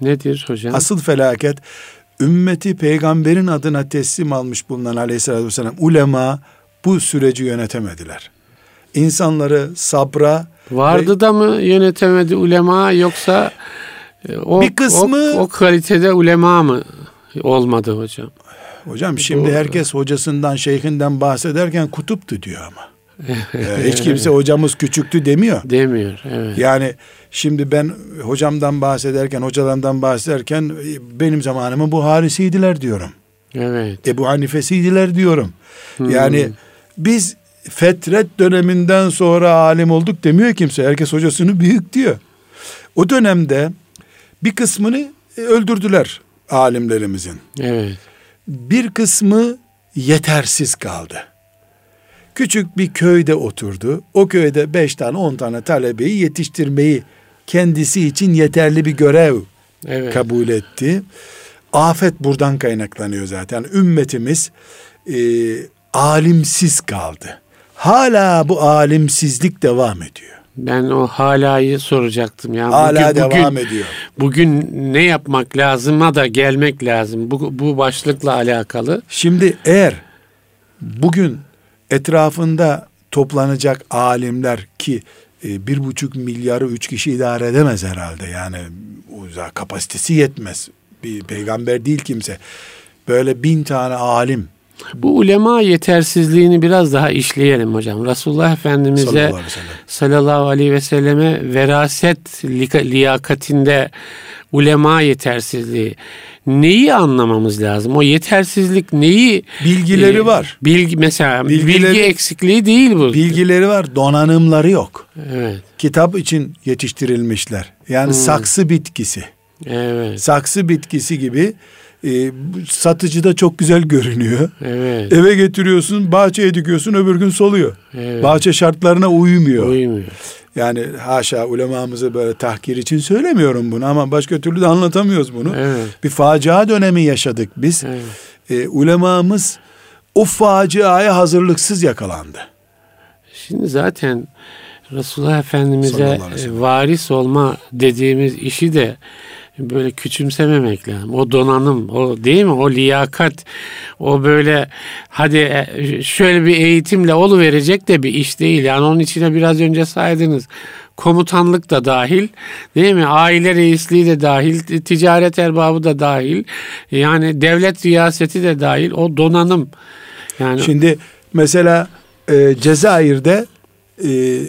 Nedir hocam? Asıl felaket ümmeti peygamberin adına teslim almış bulunan aleyhissalatü vesselam ulema bu süreci yönetemediler. İnsanları sabra vardı ve, da mı yönetemedi ulema yoksa e, o, bir kısmı o, o kalitede ulema mı olmadı hocam? Hocam şimdi Bu, herkes hocasından, şeyhinden bahsederken kutuptu diyor ama. ee, hiç kimse hocamız küçüktü demiyor. Demiyor. Evet. Yani şimdi ben hocamdan bahsederken, hocalarından bahsederken e, benim zamanımı bu harisiydiler diyorum. Evet. Ebu Hanifesiydiler diyorum. Hmm. Yani biz fetret döneminden sonra alim olduk demiyor kimse. Herkes hocasını büyük diyor. O dönemde bir kısmını e, öldürdüler alimlerimizin. Evet. Bir kısmı yetersiz kaldı. Küçük bir köyde oturdu. O köyde beş tane on tane talebeyi yetiştirmeyi kendisi için yeterli bir görev evet. kabul etti. Afet buradan kaynaklanıyor zaten. Ümmetimiz e, alimsiz kaldı. Hala bu alimsizlik devam ediyor. Ben o halayı soracaktım. Yani Hala bugün, devam bugün, ediyor. Bugün ne yapmak lazıma da gelmek lazım. Bu, bu başlıkla alakalı. Şimdi eğer bugün etrafında toplanacak alimler ki bir buçuk milyarı üç kişi idare edemez herhalde. Yani kapasitesi yetmez. Bir peygamber değil kimse. Böyle bin tane alim. Bu ulema yetersizliğini biraz daha işleyelim hocam. Resulullah Efendimiz'e sallallahu aleyhi sallallahu aleyhi ve selleme veraset liyakatinde ulema yetersizliği neyi anlamamız lazım? O yetersizlik neyi? Bilgileri e, var. Bilgi mesela bilgileri, bilgi eksikliği değil bu. Bilgileri var, donanımları yok. Evet. Kitap için yetiştirilmişler. Yani hmm. saksı bitkisi. Evet. Saksı bitkisi gibi e, satıcı da çok güzel görünüyor. Evet. Eve getiriyorsun, bahçeye dikiyorsun, öbür gün soluyor. Evet. Bahçe şartlarına uymuyor. Uymuyor. Yani haşa ulemamızı böyle tahkir için söylemiyorum bunu ama başka türlü de anlatamıyoruz bunu. Evet. Bir facia dönemi yaşadık biz. Evet. E, ulemamız o faciaya hazırlıksız yakalandı. Şimdi zaten Resulullah Efendimiz'e varis olma dediğimiz işi de böyle küçümsememek lazım. O donanım, o değil mi? O liyakat, o böyle hadi e, şöyle bir eğitimle olu verecek de bir iş değil. Yani onun içine biraz önce saydınız. Komutanlık da dahil, değil mi? Aile reisliği de dahil, ticaret erbabı da dahil. Yani devlet riyaseti de dahil. O donanım. Yani Şimdi mesela e, Cezayir'de e,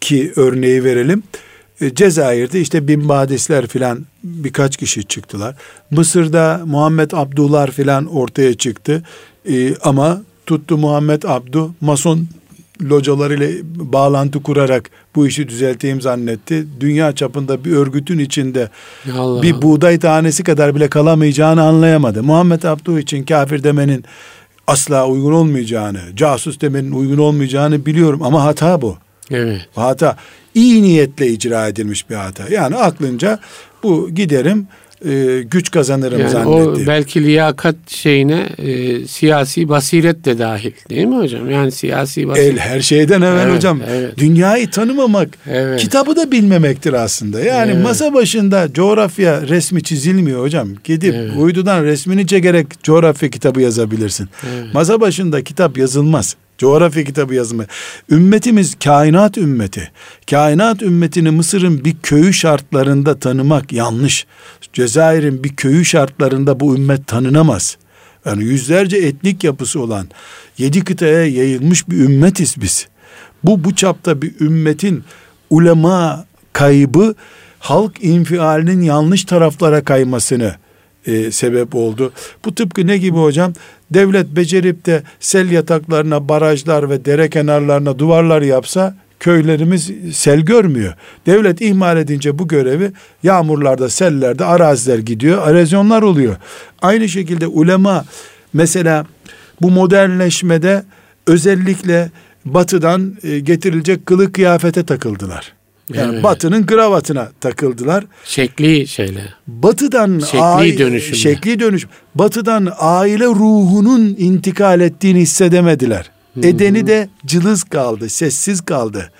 ki örneği verelim. E, Cezayir'de işte bin badisler filan birkaç kişi çıktılar. Mısır'da Muhammed Abdullah filan ortaya çıktı. E, ama tuttu Muhammed Abdu mason localarıyla bağlantı kurarak bu işi düzelteyim zannetti. Dünya çapında bir örgütün içinde Allah. bir buğday tanesi kadar bile kalamayacağını anlayamadı. Muhammed Abdu için kafir demenin asla uygun olmayacağını, casus demenin uygun olmayacağını biliyorum ama hata bu. Evet. Hata iyi niyetle icra edilmiş bir hata. Yani aklınca bu giderim e, güç kazanırım yani zannetti. O belki liyakat şeyine e, siyasi basiret de dahil değil mi hocam? Yani siyasi basiret. El her şeyden evvel evet, hocam. Evet. Dünyayı tanımamak evet. kitabı da bilmemektir aslında. Yani evet. masa başında coğrafya resmi çizilmiyor hocam. Gidip evet. uydudan resmini çekerek coğrafya kitabı yazabilirsin. Evet. Masa başında kitap yazılmaz. Coğrafya kitabı yazımı. Ümmetimiz kainat ümmeti. Kainat ümmetini Mısır'ın bir köyü şartlarında tanımak yanlış. Cezayir'in bir köyü şartlarında bu ümmet tanınamaz. Yani yüzlerce etnik yapısı olan yedi kıtaya yayılmış bir ümmetiz biz. Bu bu çapta bir ümmetin ulema kaybı halk infialinin yanlış taraflara kaymasını e, sebep oldu. Bu tıpkı ne gibi hocam? Devlet becerip de sel yataklarına barajlar ve dere kenarlarına duvarlar yapsa köylerimiz sel görmüyor. Devlet ihmal edince bu görevi yağmurlarda, sellerde araziler gidiyor, erozyonlar oluyor. Aynı şekilde ulema mesela bu modernleşmede özellikle batıdan e, getirilecek kılık kıyafete takıldılar. Yani evet. batının kravatına takıldılar. Şekli şeyle. Batıdan şekli aile, dönüşüm. Şekli dönüşüm. Batıdan aile ruhunun intikal ettiğini hissedemediler. Hı-hı. Edeni de cılız kaldı, sessiz kaldı.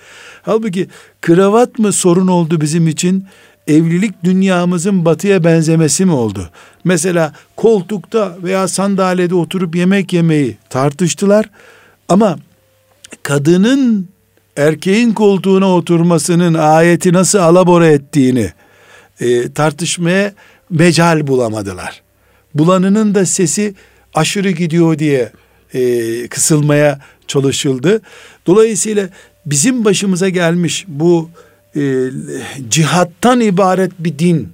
Halbuki kravat mı sorun oldu bizim için? Evlilik dünyamızın batıya benzemesi mi oldu? Mesela koltukta veya sandalyede oturup yemek yemeyi tartıştılar. Ama kadının erkeğin koltuğuna oturmasının ayeti nasıl alabora ettiğini e, tartışmaya mecal bulamadılar. Bulanının da sesi aşırı gidiyor diye e, kısılmaya çalışıldı. Dolayısıyla bizim başımıza gelmiş bu e, cihattan ibaret bir din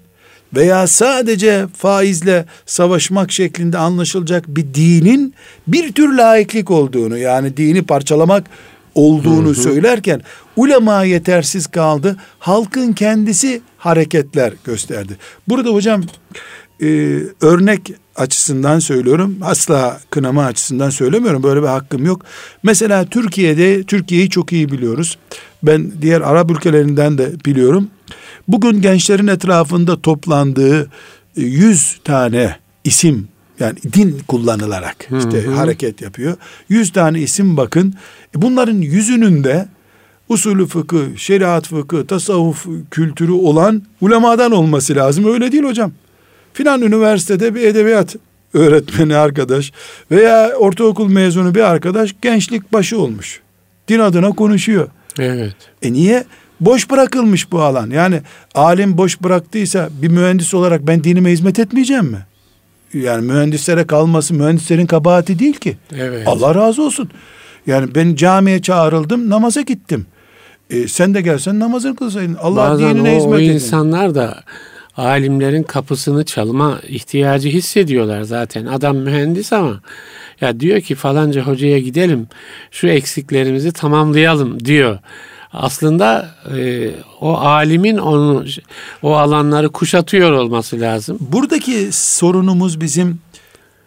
veya sadece faizle savaşmak şeklinde anlaşılacak bir dinin bir tür laiklik olduğunu yani dini parçalamak olduğunu hı hı. söylerken ulema yetersiz kaldı. Halkın kendisi hareketler gösterdi. Burada hocam e, örnek açısından söylüyorum. Asla kınama açısından söylemiyorum. Böyle bir hakkım yok. Mesela Türkiye'de Türkiye'yi çok iyi biliyoruz. Ben diğer Arap ülkelerinden de biliyorum. Bugün gençlerin etrafında toplandığı yüz tane isim yani din kullanılarak işte hı hı. hareket yapıyor. Yüz tane isim bakın. E bunların yüzünün de usulü fıkıh, şeriat fıkıh, tasavvuf kültürü olan ulemadan olması lazım. Öyle değil hocam. Filan üniversitede bir edebiyat öğretmeni arkadaş veya ortaokul mezunu bir arkadaş gençlik başı olmuş. Din adına konuşuyor. Evet. E niye? Boş bırakılmış bu alan. Yani alim boş bıraktıysa bir mühendis olarak ben dinime hizmet etmeyeceğim mi? Yani mühendislere kalması mühendislerin kabahati değil ki. Evet. Allah razı olsun. Yani ben camiye çağrıldım namaza gittim. E, sen de gelsen namazını kılsaydın. Allah Bazen dinine o, hizmet edin. o insanlar da alimlerin kapısını çalma ihtiyacı hissediyorlar zaten. Adam mühendis ama ya diyor ki falanca hocaya gidelim şu eksiklerimizi tamamlayalım diyor. Aslında e, o alimin onu o alanları kuşatıyor olması lazım. Buradaki sorunumuz bizim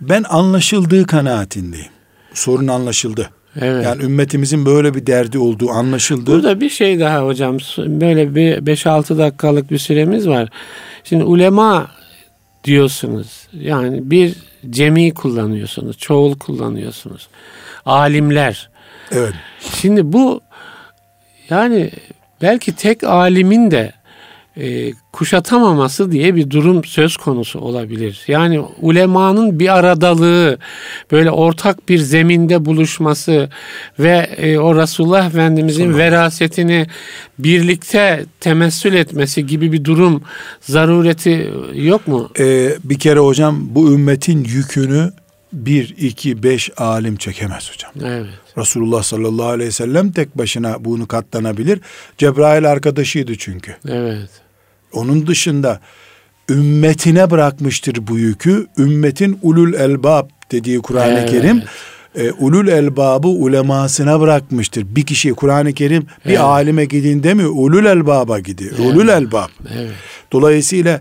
ben anlaşıldığı kanaatindeyim. Sorun anlaşıldı. Evet. Yani ümmetimizin böyle bir derdi olduğu anlaşıldı. Burada bir şey daha hocam. Böyle bir 5-6 dakikalık bir süremiz var. Şimdi ulema diyorsunuz. Yani bir cemi kullanıyorsunuz. Çoğul kullanıyorsunuz. Alimler. Evet. Şimdi bu yani belki tek alimin de e, kuşatamaması diye bir durum söz konusu olabilir. Yani ulemanın bir aradalığı, böyle ortak bir zeminde buluşması ve e, o Resulullah Efendimizin Sonra. verasetini birlikte temessül etmesi gibi bir durum zarureti yok mu? Ee, bir kere hocam bu ümmetin yükünü bir, iki, beş alim çekemez hocam. Evet. Resulullah sallallahu aleyhi ve sellem tek başına bunu katlanabilir. Cebrail arkadaşıydı çünkü. Evet. Onun dışında ümmetine bırakmıştır bu yükü. Ümmetin ulul elbab dediği Kur'an-ı evet. Kerim e, ulul elbabı ulemasına bırakmıştır. Bir kişi Kur'an-ı Kerim bir evet. alime gidin demiyor. Ulul elbaba gidiyor. Evet. Ulul elbab. Evet. Dolayısıyla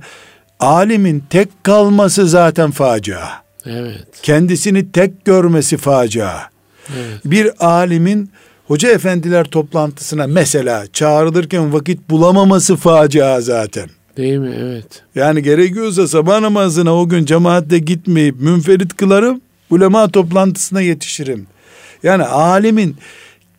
alimin tek kalması zaten facia. Evet. Kendisini tek görmesi facia. Evet. Bir alimin hoca efendiler toplantısına mesela çağrılırken vakit bulamaması facia zaten. Değil mi? Evet. Yani gerekiyorsa sabah namazına o gün cemaatte gitmeyip münferit kılarım, ulema toplantısına yetişirim. Yani alimin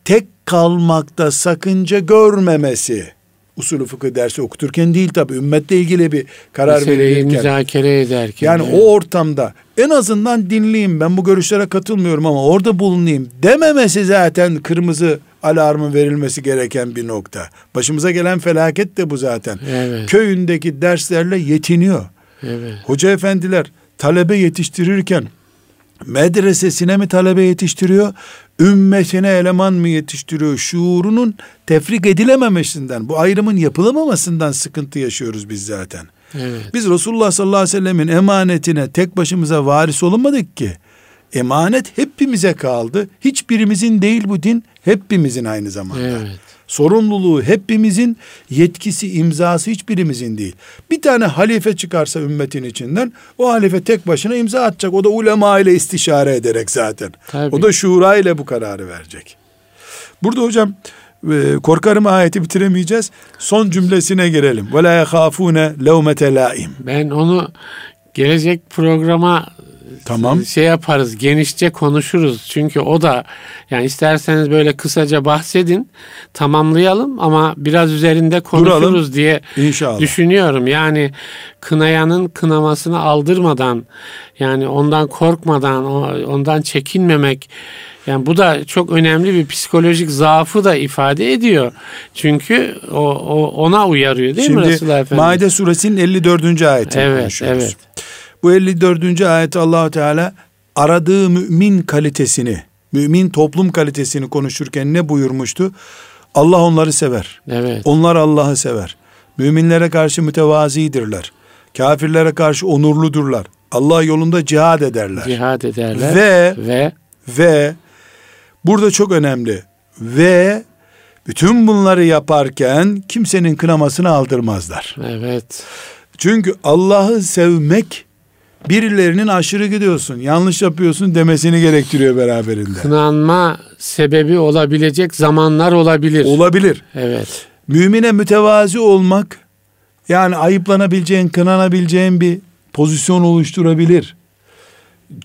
tek kalmakta sakınca görmemesi, usulü fıkıh dersi okuturken değil tabi ümmetle ilgili bir karar Meseleyi verirken. müzakere ederken. Yani evet. o ortamda en azından dinleyeyim ben bu görüşlere katılmıyorum ama orada bulunayım dememesi zaten kırmızı alarmın verilmesi gereken bir nokta. Başımıza gelen felaket de bu zaten. Evet. Köyündeki derslerle yetiniyor. Evet. Hoca efendiler talebe yetiştirirken medresesine mi talebe yetiştiriyor, ümmetine eleman mı yetiştiriyor? Şuurunun tefrik edilememesinden, bu ayrımın yapılamamasından sıkıntı yaşıyoruz biz zaten. Evet. Biz Resulullah sallallahu aleyhi ve sellemin emanetine tek başımıza varis olamadık ki. Emanet hepimize kaldı. Hiçbirimizin değil bu din, hepimizin aynı zamanda. Evet. Sorumluluğu hepimizin, yetkisi, imzası hiçbirimizin değil. Bir tane halife çıkarsa ümmetin içinden, o halife tek başına imza atacak. O da ulema ile istişare ederek zaten. Tabii. O da şura ile bu kararı verecek. Burada hocam e, korkarım ayeti bitiremeyeceğiz. Son cümlesine girelim. Ve la yahafune levmete laim. Ben onu gelecek programa Tamam. şey yaparız, genişçe konuşuruz. Çünkü o da yani isterseniz böyle kısaca bahsedin, tamamlayalım ama biraz üzerinde konuşuruz Duralım. diye İnşallah. düşünüyorum. Yani kınayanın kınamasını aldırmadan yani ondan korkmadan, o- ondan çekinmemek yani bu da çok önemli bir psikolojik zaafı da ifade ediyor. Çünkü o, o ona uyarıyor değil mi Şimdi Resulullah Efendimiz? Maide suresinin 54. ayetini Evet, konuşuyoruz. evet. Bu 54. ayet allah Teala aradığı mümin kalitesini, mümin toplum kalitesini konuşurken ne buyurmuştu? Allah onları sever. Evet. Onlar Allah'ı sever. Müminlere karşı mütevazidirler. Kafirlere karşı onurludurlar. Allah yolunda cihad ederler. Cihad ederler. Ve ve ve burada çok önemli ve bütün bunları yaparken kimsenin kınamasını aldırmazlar. evet. Çünkü Allah'ı sevmek birilerinin aşırı gidiyorsun, yanlış yapıyorsun demesini gerektiriyor beraberinde. Kınanma sebebi olabilecek zamanlar olabilir. Olabilir. evet. Mümine mütevazi olmak yani ayıplanabileceğin, kınanabileceğin bir pozisyon oluşturabilir.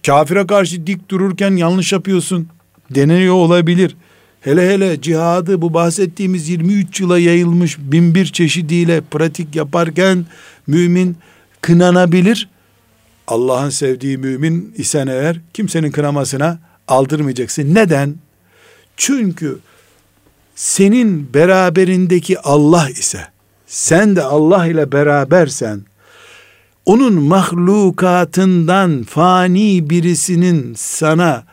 Kafire karşı dik dururken yanlış yapıyorsun deneniyor olabilir. Hele hele cihadı bu bahsettiğimiz 23 yıla yayılmış bin bir çeşidiyle pratik yaparken mümin kınanabilir. Allah'ın sevdiği mümin isen eğer kimsenin kınamasına aldırmayacaksın. Neden? Çünkü senin beraberindeki Allah ise sen de Allah ile berabersen onun mahlukatından fani birisinin sana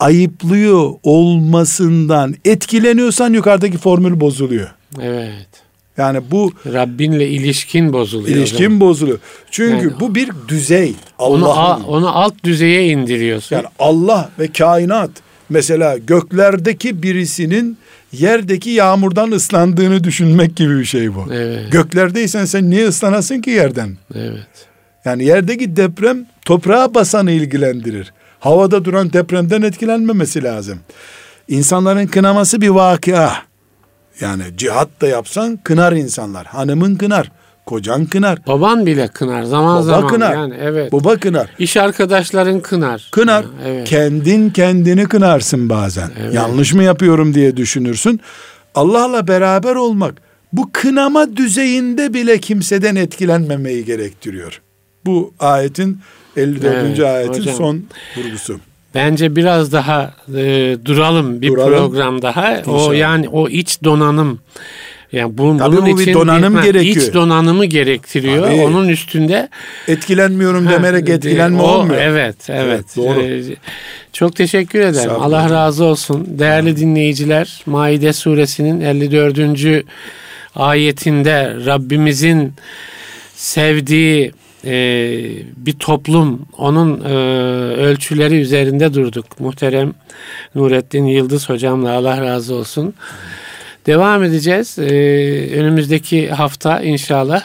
ayıplıyor olmasından etkileniyorsan yukarıdaki formül bozuluyor. Evet. Yani bu Rabbinle ilişkin bozuluyor. ilişkin bozuluyor. Çünkü Yani- bu bir düzey. onu, a- onu alt düzeye indiriyorsun. Yani Allah ve kainat mesela göklerdeki birisinin yerdeki yağmurdan ıslandığını düşünmek gibi bir şey bu. Evet. Göklerdeysen sen niye ıslanasın ki yerden? evet. Yani yerdeki deprem toprağa basanı ilgilendirir. Havada duran depremden etkilenmemesi lazım. İnsanların kınaması bir vakia. Yani cihat da yapsan kınar insanlar. Hanımın kınar, kocan kınar, Baban bile kınar zaman baba zaman. kınar, Yani evet. baba kınar. İş arkadaşların kınar. Kınar. Ha, Evet. Kendin kendini kınarsın bazen. Evet. Yanlış mı yapıyorum diye düşünürsün. Allah'la beraber olmak bu kınama düzeyinde bile kimseden etkilenmemeyi gerektiriyor. Bu ayetin 54. Evet, ayetin hocam. son vurgusu. Bence biraz daha e, duralım bir Duralım. program daha. O İnşallah. yani o iç donanım yani bu, Tabii bunun bu bir için donanım ha, gerekiyor. İç donanımı gerektiriyor. Tabii. Onun üstünde Etkilenmiyorum Ha, demerek e, etkilenme o- olmuyor. Evet, evet. doğru. Ee, çok teşekkür ederim. Estağfurullah Allah hocam. razı olsun. Değerli dinleyiciler, Maide suresinin 54. ayetinde Rabbimizin sevdiği e, bir toplum, onun e, ölçüleri üzerinde durduk. Muhterem Nurettin Yıldız hocamla Allah razı olsun. Devam edeceğiz. Ee, önümüzdeki hafta inşallah.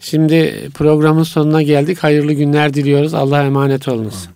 Şimdi programın sonuna geldik. Hayırlı günler diliyoruz. Allah'a emanet olunuz.